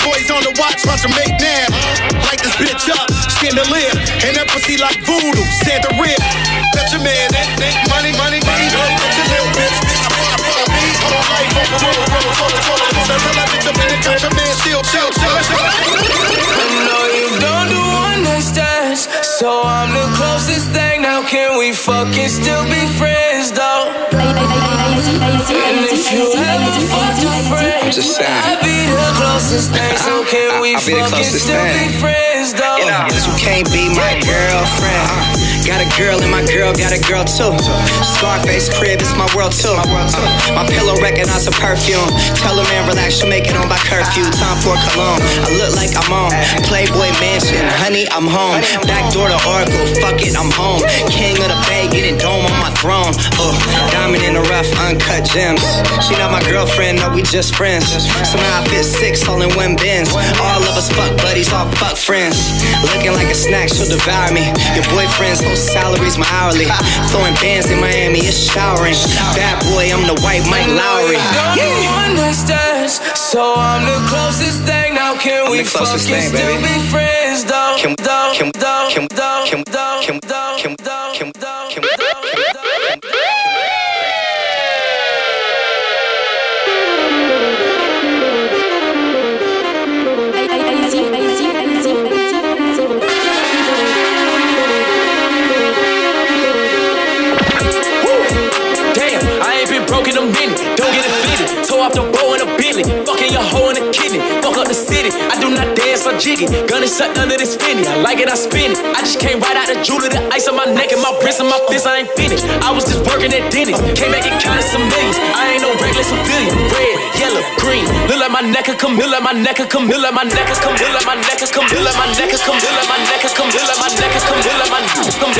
Boys on the watch, watch them make now. Light this bitch up, chandelier. And that pussy like voodoo, Santa rib. Bet your man, that, that money, money, money. Bet your little bitch. bitch. I. No, you don't do one night stands. So I'm the closest thing. Now can we fucking still be friends, just saying. I'd be the closest thing. So can we I'll fucking still be friends, though? You know, you can't be my girlfriend. Got a girl and my girl got a girl too. Scarface crib is my world too. Uh, my pillow recognize a perfume. Tell a man relax, you make it on by curfew. Time for cologne. I look like I'm on Playboy Mansion. Honey, I'm home. Back door to Oracle. Fuck it, I'm home. King of the Bay, getting dome on my throne. Uh, diamond in the rough, uncut gems. She not my girlfriend, no, we just friends. Somehow I fit six all in one bins. All of us fuck buddies, all fuck friends. Looking like a snack, she'll devour me. Your boyfriend's salary's my hourly. Throwing bands in Miami, it's showering. Bad boy, I'm the white Mike Lowrey. Don't do one stands. So I'm the closest thing. Now can I'm we the fucking thing, still baby. be friends, though? Can we- Though, can we- though, can we- though, can we- though, can we- though, can we- though, can we- though, city. I do not dance I'm jiggy. Gun is sucked under this finny. I like it, I spin it. I just came right out the jewelry, the ice on my neck and my wrist and my fist. I ain't finished. I was just working at Denny's. Came back and counted some millions. I ain't no regular civilian. Red, yellow, green. Look like my neck, here, like my neck, here, like my neck, here, like my neck, here, like my neck, here, like my neck, here, like my neck, here, like my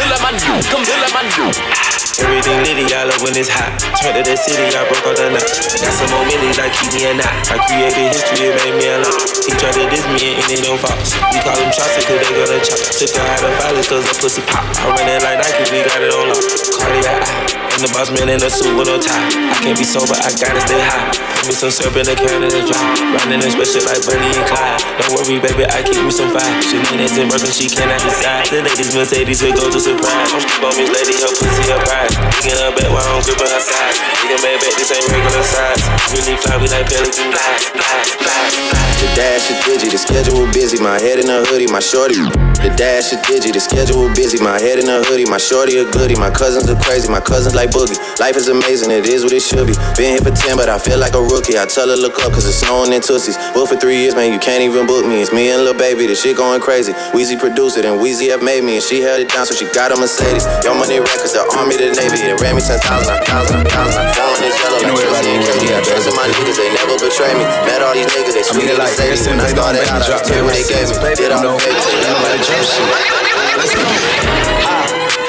like my come here, like my Everything litty, all up when it's hot. Turn to the city, I broke all the nuts. Got some more millies, like keep me a knot. I created history, it made me a lot. He tried to diss me and it don't false. We call them chops cause they gonna chop. Took her out of violence cause her pussy pop. I run it like Nike, we got it on lock. Cardiac eye. And the boss man in a suit with no tie. I can't be sober, I gotta stay high. Put me some syrup in the can and the dry. Riding in special like Bonnie and Clyde. Don't worry, baby, I keep me some fire. She need it in working, she cannot decide. The ladies Mercedes will go to surprise. Don't sleep on me, lady, her pussy, her pride. Digging her back while I'm gripping her side. Nigga mad back, this ain't regular size. Really fly, we like fly, fly, fly. The dash is digi, the schedule busy. My head in a hoodie, my shorty. The dash is digi, the schedule busy. My head in a hoodie, my shorty a goodie. My cousins are crazy, my cousins like boogie. Life is amazing, it is what it should be. Been here for 10, but I feel like a rookie. I tell her look up, cause it's snowing in Tussies. Booked for three years, man, you can't even book me. It's me and Lil Baby, the shit going crazy. Weezy produced it, and Weezy have made me, and she held it down, so she got a Mercedes. Your money records, the army, the navy. It ran me 10,000, 1,000, 1,000. Phone is yellow, like Tristan and Katie. I trusted my niggas, they never betray me. Met all these niggas, they sweet in the city. When I started out, I just what they gave me. Did all the favors, they never let it jump shit. Let's go.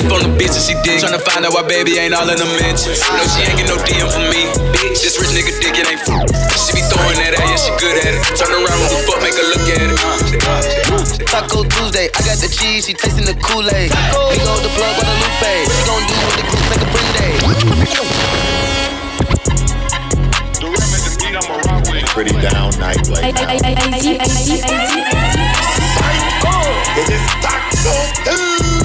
stiff on the bitch and she dig. Tryna find out why baby ain't all in the mentions. No, she ain't get no DM from me. Bitch, this rich nigga dick, it ain't f- She be throwing that at, yeah, she good at it. Turn around, with the fuck, make her look at it. Taco Tuesday, I got the cheese, she tasting the Kool-Aid. We go the plug Guadalupe. She gon' do what the group like a Prende. Pretty down night like now. It is Taco Yeah.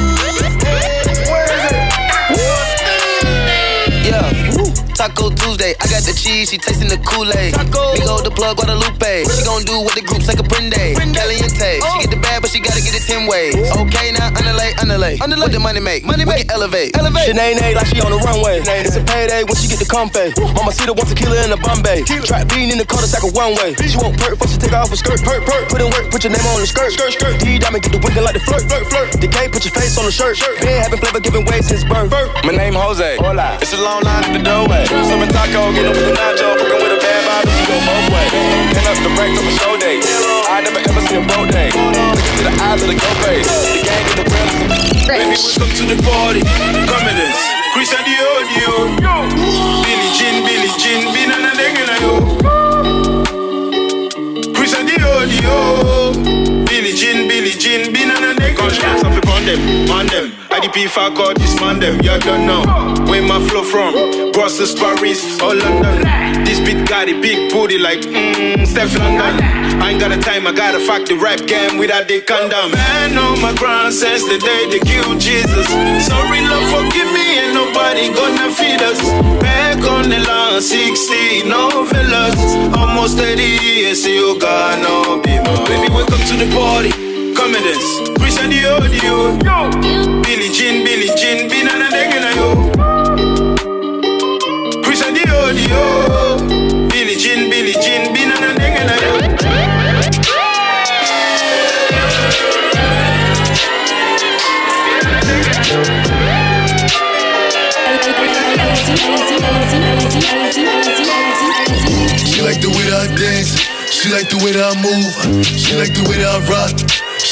Taco Tuesday, I got the cheese, she tasting the Kool-Aid. We go the plug Guadalupe. She gon' do what the groups like a Prende. Caliente, she get the bad, but she gotta get it 10 ways. Okay, now underlay, underlay. underlay. What the money make? Money make. elevate. Elevate. Shanae like she on the runway. It's a payday when she get the comfy. Mama see the one tequila in the Bombay. Trap bean in the car, like a one way. She won't perk, fuck she take off her skirt. Perk, perk. Put in work, put your name on the skirt. Skirt, skirt. D diamond get the winking like the flirt, flirt, flirt. Decay, put your face on the shirt. shirt. Been having flavor, giving way since birth. My name Jose. Hola. It's a long line at the doorway. Serving taco, get up with the nacho, fucking with a bad vibe, she go both ways. Pin up the rack from a show day. I never ever see a broke day. Look into the eyes of the go face. The gang is the realest. Baby, welcome to the party. Come in this. Chris and the audio. Billie Jean, Billie Jean, bin and a ding in a yo. Chris and the audio. Billie Jean, Billie Jean, bin and a ding in a yo. Them, on y'all this man them. You don't know where my flow from. Brussels, Paris, or London. This beat got a big booty like mmm, Steph London. I ain't got a time, I gotta fuck the rap game without the condom. Man on my ground since the day they killed Jesus. Sorry, Lord, forgive me, ain't nobody gonna feed us. Back on the line, 60, no villas. Almost 30 years, you got no be baby. Welcome to the party. Come in this. Chris and the audio. Billie Jean, Billie Jean, bin and a ding in yo. Chris and the audio. Billie Jean, Billie Jean, bin and a ding in yo. She like the way that I dance. She like the way that I move. She like the way that I rock.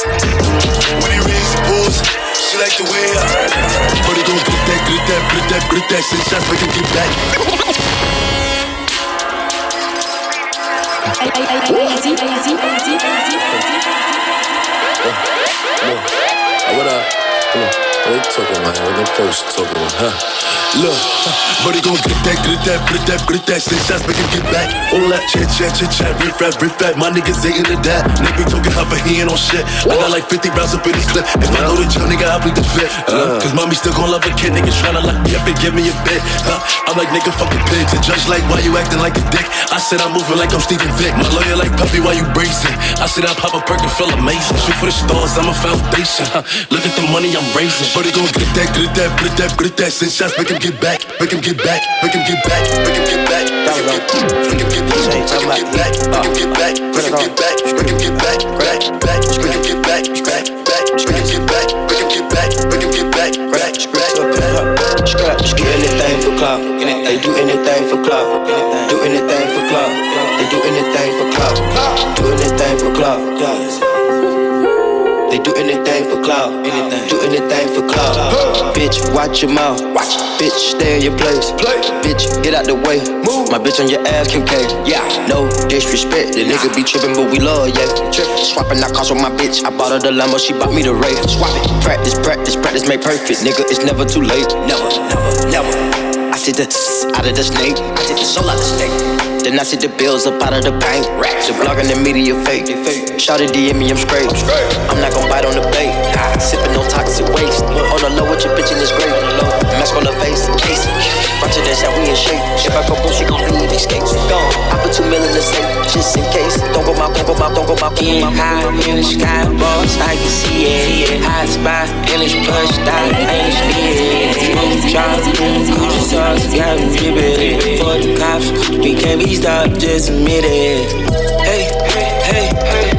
When he raise the balls, she like the way I. But it don't grip that, grip that, grip that, grip that. Since get back. I ay, I ay, I ay, I ay, así, ay, they talking about? What them folks talking? Huh? Look, but he gon' grip that, grip that, grip that, grip that. Six shots, make him get back. All that chit chat, chit chat, riff rap, riff rap. My niggas ain't into that. Nigga talking hot, but he ain't on shit. I got like 50 rounds up in this clip. If I know the jump, nigga, I'll be the fifth. Uh, Cause mommy still gon' love a kid. Niggas tryna lock me up and give me a bit. Huh? I'm like, nigga, fucking pigs. And judge like, why you acting like a dick? I said I'm moving like I'm Steven Vick. My lawyer like puppy, why you bracing? I said I pop a perk and feel amazing. Shoot for the stars, I'm a foundation. Huh? Look at the money I'm raising. Shorty gon' grip that, grip that, grip that, grip that. Send shots, make him get back, make him get back, make him get back, make him get back. Make him get back, make him get back, make him get back, make him get back, make him get back, back, make him get back, back, back, make him get back, make him get back, make him get back, back, back. Scratch, do anything for clout. They do anything for clout. Do anything for clout. They do anything for clout. Do anything for clout. They do anything for clout. Anything. Do anything for clout. Bitch, watch your mouth. Watch. Bitch, stay in your place. Play. Bitch, get out the way. Move. My bitch on your ass, Kim K. Yeah. No disrespect. The nigga be tripping, but we love, yeah. Trippin'. Swapping our cars with my bitch. I bought her the Lambo, she bought me the Wraith. Swap it. Practice, practice, practice, make perfect. Nigga, it's never too late. Never, never, never. I see the out of the snake. I take the soul out of the snake. Then I see the bills up out of the bank. The blog and the media fake. Shout it DM me, I'm straight. I'm not gon' bite on the bait. Sipping no toxic waste. On the low with your bitch in this grave. Mask on the face, case. Watch it, that's how we in shape. If I go boom, she gon' leave, these escape. Gone. I put two million in the safe, just in case. Don't go my, don't go my, don't go my. Getting high in the sky, boss, I can see it. High spot, and it's pushed out, and it's near. Smoke drop, Gucci sauce, got me drippin'. For the cops, we can't be please stop, just admit it. Hey, hey, hey,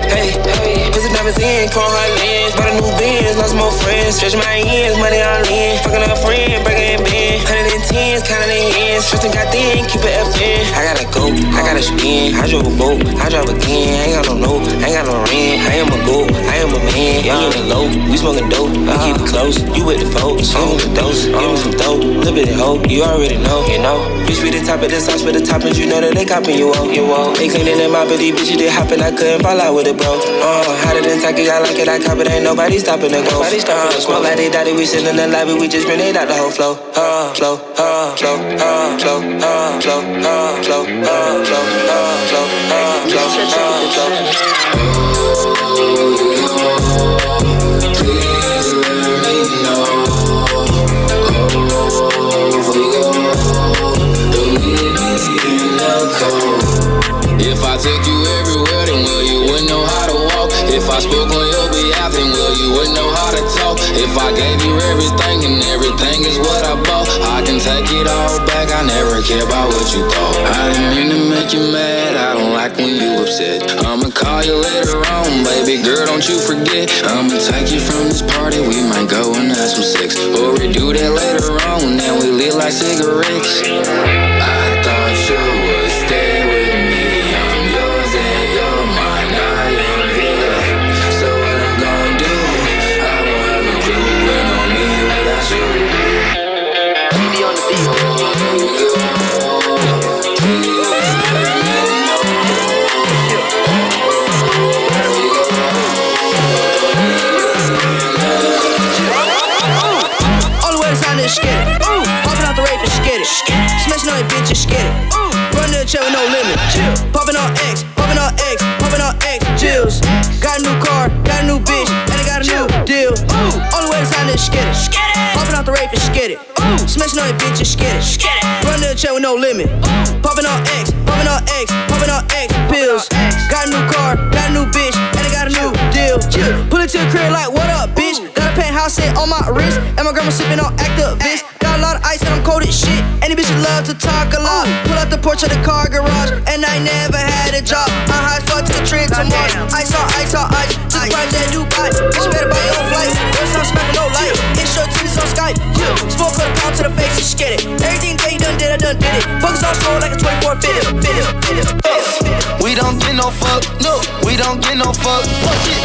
hey, hey. Cause it never seen, call her name lens. Bought a new Benz, lost more friends. Stretch my ends, money all in. Fucking a friend, breaking in bend. Hundred and tens, counting the ends. Trusting got thin, keep it FN. I gotta go, I gotta spin. I drove a boat, I drive again. I ain't got no note, I ain't got no rent. I am a go, I am a man. You in the low, we smoking dope. We keep it close, you with the folks. I'm with the dose, give me some dope. Little bit of hope, you already know, you know. Bitch, be the top of the sauce for the toppings, you know that they copping you out. You out. They cleaning them out, but these bitches they hopping. I couldn't fall out with it, bro. Uh, hotter than Taki, I like it, I cop it. Ain't nobody stopping the go. Nobody stopping they daddy, we sitting in the lobby, we just grenade out the whole flow. Uh, flow, uh, flow, uh, flow, uh, flow, uh, flow, uh, flow, uh, flow, uh, flow, uh, flow. Please let me know. If I took you everywhere, then well, you wouldn't know how to walk. If I spoke on If I gave you everything, and everything is what I bought, I can take it all back. I never care about what you thought. I didn't mean to make you mad. I don't like when you upset. I'ma call you later on, baby girl. Don't you forget. I'ma take you from this party. We might go and have some sex, or we do that later on. Then we lit like cigarettes. Got a new deal. Ooh, all the way to sign this skid it. Popping out the rape and skid it. Ooh, smashing on your bitch and skid it. Run to the chair with no limit. Popping on X, popping on X, popping on X pills. Got a new car, got a new bitch, and I got a new deal. Pull it to the crib like, what up, bitch? Got a penthouse set on my wrist, and my grandma sipping on Actavis. Got a lot of ice and I'm cold as shit. Any bitches love to talk a lot. Pull out the porch of the car garage, and I never had a job. I'm high as fuck to the trip to Mars. Ice on ice on ice, to the price that Dubai. Bitch, better buy your own flight. First time smacking no light. Hit short titties on Skype. Yeah. Smoke on the to the face and skid it. Everything they done did, I done did it. Focus on floor like a 24 fitted. Fitted, fitted, fitted. We don't get no fuck, no. We don't get no fuck.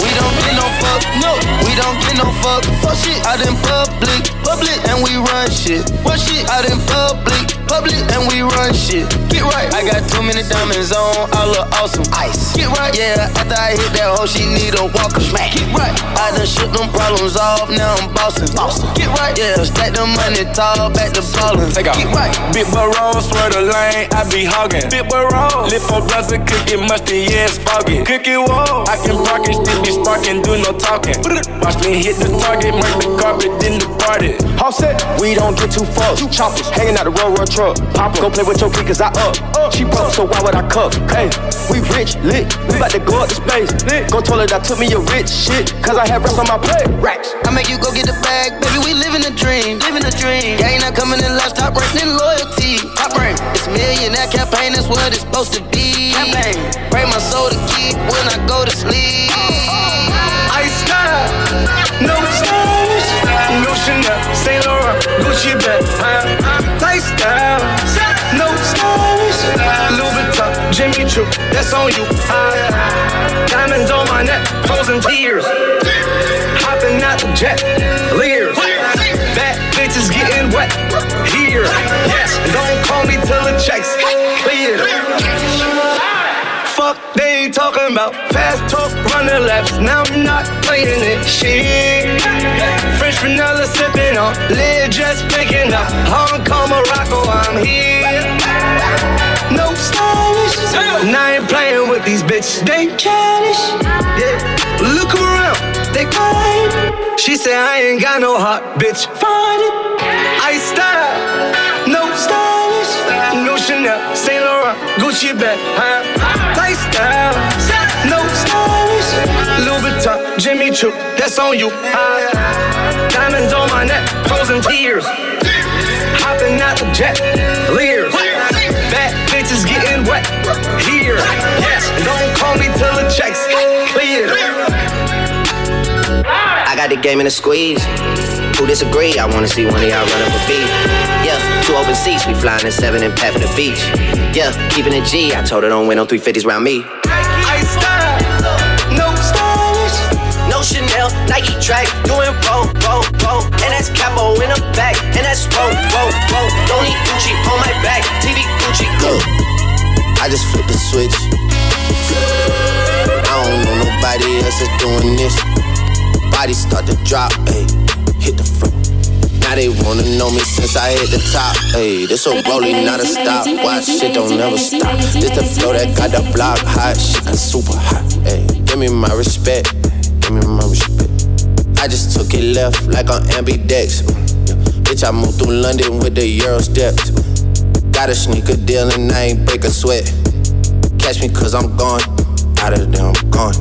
We don't get no fuck, no. We don't get no fuck. Fuck shit out in public, public, and we run shit. Run shit out in public, public, and we run shit. Get right. I got too many diamonds on, I look awesome. Ice. Get right. Yeah, after I hit that hoe, she need a walker. Smack. Get right. I done shook them problems off, now I'm bossing. Bossin'. Get right. Yeah, stack the money tall, back to ballin'. Take off. Get right. Big roll, swear the lane, I be hogging. Big roll, lift for brother, cookie musty, yeah, it's foggy. Cookie wall, I can park it, still be sparking, do no talking. Watch me hit the target, mark the carpet, then depart it. Offset, we don't get too far. fucked. Choppers hanging out the road, road truck. Pop go play with your kid, cause I up. She broke, so why would I cuff? Hey, we rich, lit. We about to go up to space. Go toilet, I took me a rich shit, cause I have racks on my plate. Racks. I make you go get the bag, baby. We living a dream, living a dream. Gang not coming in last, top ranking loyalty. Top rank, it's millionaire campaign, that's what it's supposed to be. Campaign, pray my soul to keep when I go to sleep. Ice Choo, that's on you. Uh, diamonds on my neck, frozen tears, hopping out the jet, leers. Bad bitches getting wet here. Yes, don't call me till the checks clear. Fuck they talking about fast talk, running laps. Now I'm not playing it. Shit. French vanilla sipping on, lid just picking up. Hong Kong, Morocco, I'm here. No stylish. And I ain't playing with these bitches. They childish. Yeah. Look around, they fine. She said I ain't got no heart, bitch. Find it. I style, no stylish. No Chanel, Saint Laurent, Gucci bag, huh? Lifestyle, no stylish. Louis Vuitton, Jimmy Choo, that's on you. huh? Diamonds on my neck, frozen tears. Hopping out the jet, here. Yes, don't call me till the checks clear. I got the game in a squeeze. Who disagree? I wanna see one of y'all run up a beat. Yeah, two open seats, we flying in seven and pat for the beach. Yeah, keeping it G. I told her don't win no 350s round me. I style, no stylish. No Chanel, Nike track, doing roll, roll, roll. And that's capo in a bag, and that's roll, roll, roll. Don't need Gucci on my back, TV Gucci, go. I just flip the switch. I don't know nobody else that's doing this. Body start to drop, ayy, hit the floor. Now they wanna know me since I hit the top. Ayy, this a rolling, not a stop. Watch shit don't never stop. This the flow that got the block hot, shit got super hot. Ayy, give me my respect, give me my respect. I just took it left like on ambidex. Yeah. Bitch, I moved through London with the Euro steps. Got a sneaker deal and I ain't break a sweat. Catch me cause I'm gone. Out of there, I'm gone.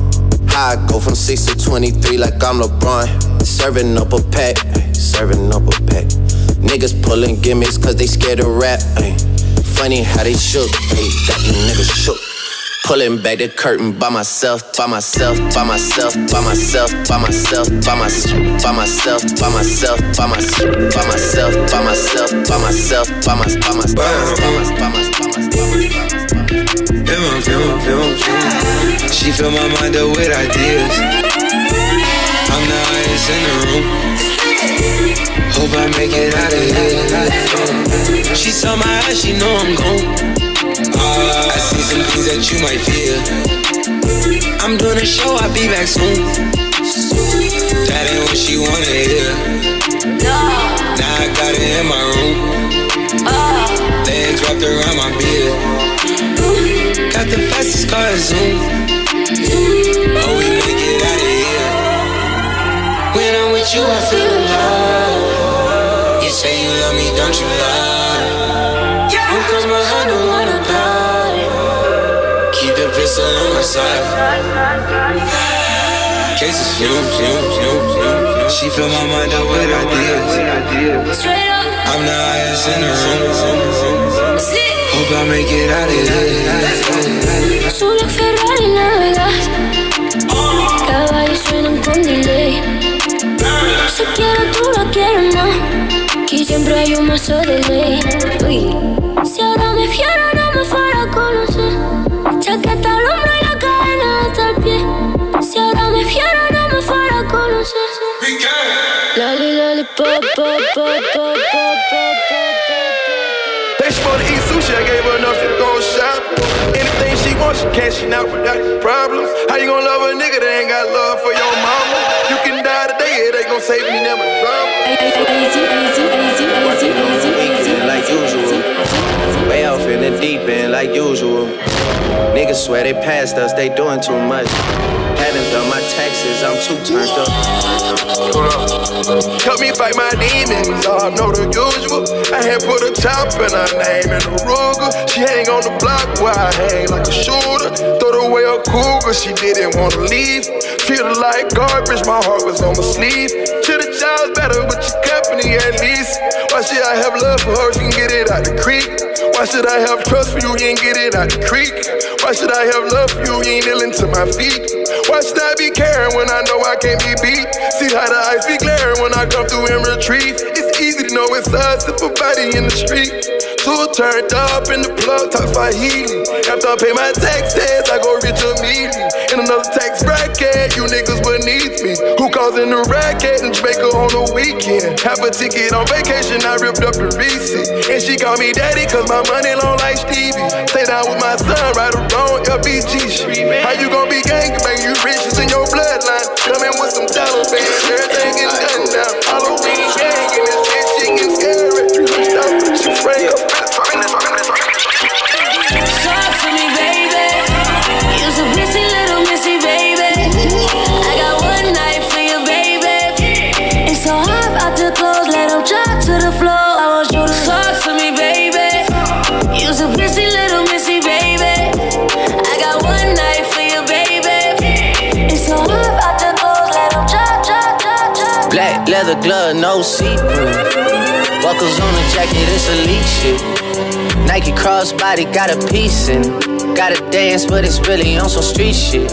How I go from 6 to 23 like I'm LeBron. Serving up a pack, serving up a pack. Niggas pulling gimmicks cause they scared to rap. ay. Funny how they shook, ay, got these niggas shook. Pulling back the curtain by myself, by myself, by myself, by myself, by myself, by myself, by myself, by myself, by myself, by myself, by myself, by myself, by myself, by myself, by myself, by myself. She fill my mind up with ideas. I'm the highest in the room. Hope I make it out of here. She saw my eyes, she know I'm gone. I see some things that you might fear. I'm doing a show, I'll be back soon. That ain't what she wanna hear. Now I got it in my room. Oh. Legs wrapped around my beard. Got the fastest car Zoom. Oh, we make it out of here. When I'm with you, I feel Cases fumes. She fill my mind up with ideas. I'm in the room. Hope I make it out Caballos suenan con delay. Si quiero tú lo quieres no. Que siempre hay un mazo de. Si ahora me fiero no me fuera a. Chaqueta I gave her enough to go shop. Anything she wants, she cashing out without problems. How you gonna love a nigga that ain't got love for your mama? You can die today, it ain't gonna save me never drama. Like usual. Way off in the deep end, like usual. Niggas swear they passed us, they doing too much. Haven't done my taxes, I'm too turned up. Help me fight my demons, I know the usual. I had put a top in her name in a Ruger. She hang on the block while I hang like a shooter. Throw away a cougar, she didn't wanna leave. Feel like garbage, my heart was on my sleeve. Should've chose better with your company at least. Why should I have love for her? She can get it out the creek. Why should I have trust for you? You ain't get it out the creek. Why should I have love for you? You ain't kneeling to my feet. Why should I be caring when I know I can't be beat? See how the eyes be glaring when I come through and retrieve. It's easy to know it's us if a body in the street. Two turned up in the plug, talk Swahili. After I pay my taxes, I go rich immediately. In another tax bracket, you niggas beneath me. Who causing the racket in Jamaica on the weekend? Half a ticket on vacation, I ripped up the receipt. And she called me daddy, cause my money long like Stevie. Stay down with my son, right wrong, LBG street. How you gonna be gangbang? You rich, it's in your bloodline. Coming with leather glove, no see-through. Buckles on the jacket, it's elite shit. Nike crossbody got a piece in. Gotta dance, but it's really on some street shit.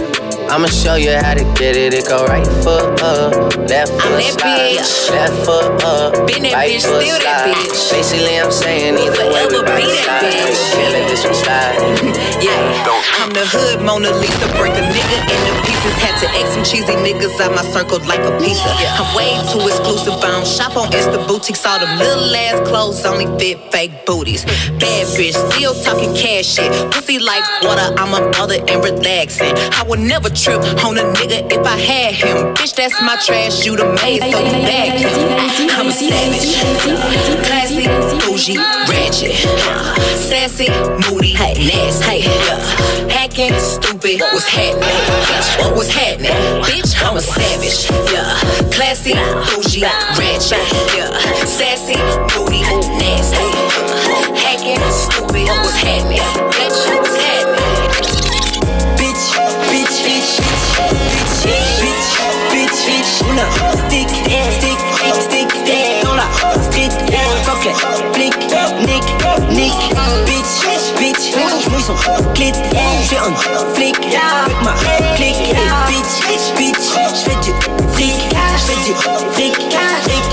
I'ma show you how to get it. It go right foot up, left foot that slide, bitch. left foot up, Been that right bitch, foot still that slide. Bitch. Basically, I'm saying either way we Forever bout be to that slide. bitch. Feeling this one slide. Yeah, I'm the hood Mona Lisa. Break a nigga into pieces. Had to X some cheesy niggas out my circle like a pizza. I'm way too exclusive. I don't shop on Insta boutiques. All them little ass clothes only fit fake booties. Bad bitch, still talking cash shit. Pussy like water. I'm a mother and relaxing. I would never trip on a nigga if I had him. Bitch, that's my trash. You the maid, so you back him. I'm a savage, classy, bougie, ratchet, sassy, moody, nasty, yeah. hacking, stupid. What's happening? Bitch, what's happening? Bitch, I'm a savage, yeah. Classy, bougie, ratchet, yeah. Sassy, moody, nasty, hacking, stupid. What's happening? Clit, j'fais un flic, avec ma clique, bitch, bitch, j'fais du fric, j'fais du fric, fric,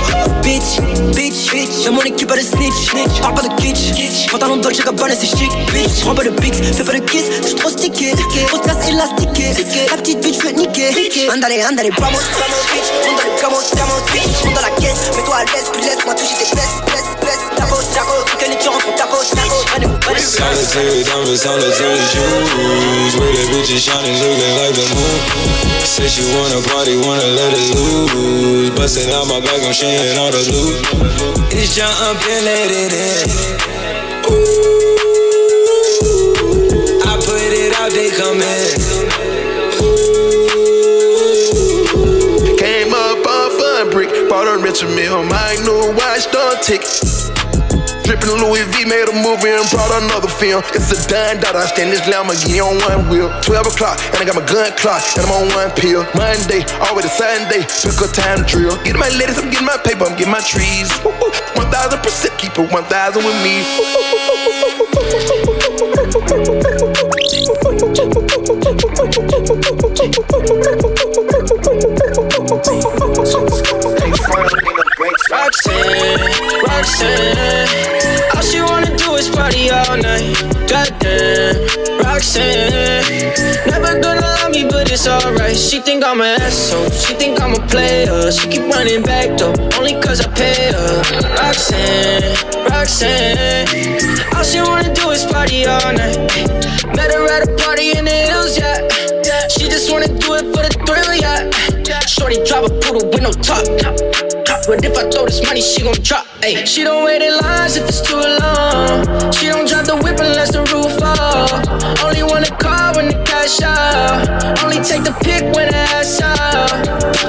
bitch, bitch, bitch, j'ai mon équipe à de snitch, snitch, parle pas de kitsch, pantalon Dolce Gabbana c'est chic, bitch, prends pas de pics, fais pas de kiss, j'suis trop stické, grosse casse élastiquée, la petite bitch fait niquer, andale, andale, vamos, vamos, bitch, on dans les gamos, gamos, bitch, on dans la caisse, mets-toi à l'aise, puis laisse-moi toucher tes fesses, fesses, fesses, tapos, tapos, que les gens font tapos, Solitary diamonds, solitary shoes. With the bitches shining, looking like the moon. Say she wanna party, wanna let it loose. Busting out my back, I'm sharing all the loot. It's jump and let it in. Ooh, I put it out, they come in. Came up off a brick, bought a Richard Mille, my new watch, don't tick. Drippin' Louis V made a movie and brought another film. It's a dime dot, I stand this Lamborghini on one wheel. 12 o'clock, and I got my gun clock, and I'm on one pill. Monday, always Sunday, pick a time drill. Getting my ladies, I'm getting my paper, I'm getting my trees. 1000% keep it 1000 with me. Roxanne, Roxanne, all night. Goddamn, Roxanne. Never gonna love me, but it's alright. She think I'm an asshole. She think I'm a player. She keep running back though, only cause I pay her. Roxanne, Roxanne. All she wanna do is party all night. Met her at a party in the hills, yeah. She just wanna do it for the thrill, yeah. Shorty drive a poodle with no top. But if I throw this money, she gon' drop. Ay. She don't wait in lines if it's too long. She don't drive the whip unless the roof fall. Only wanna call when the cash out. Only take the pic when the ass out.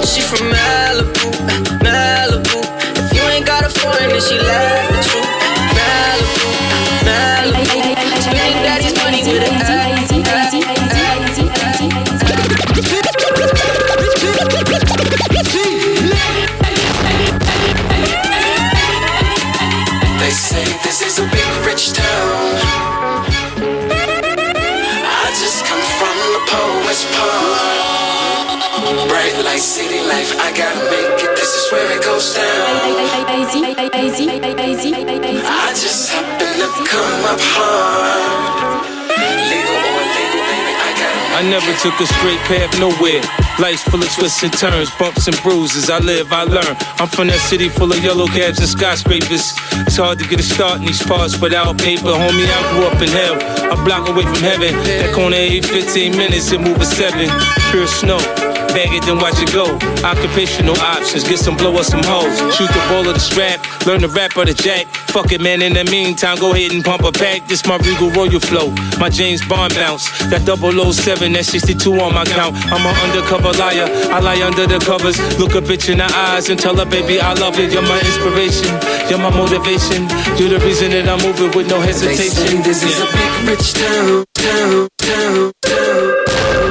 She from Malibu, Malibu. If you ain't got a foreign, then she laugh I just come from the poet's part. Bright light, city life, I gotta make it. This is where it goes down. I just happen to come up hard. I never took a straight path nowhere. Life's full of twists and turns, bumps and bruises. I live, I learn. I'm from that city full of yellow cabs and skyscrapers. It's hard to get a start in these parts without paper. Homie, I grew up in hell, a block away from heaven. That corner ain't 15 minutes, it move a seven. Pure snow. Bag it, then watch it go. Occupational options, get some blow or some hoes. Shoot the ball of the strap, learn the rap or the jack. Fuck it, man. In the meantime, go ahead and pump a pack. This my Regal Royal flow, my James Bond bounce. That 007, that 62 on my count. I'm an undercover liar. I lie under the covers. Look a bitch in the eyes and tell her, baby, I love it. You're my inspiration, you're my motivation. You're the reason that I'm moving with no hesitation. They say hesitation. this is a big rich town, town, town, town.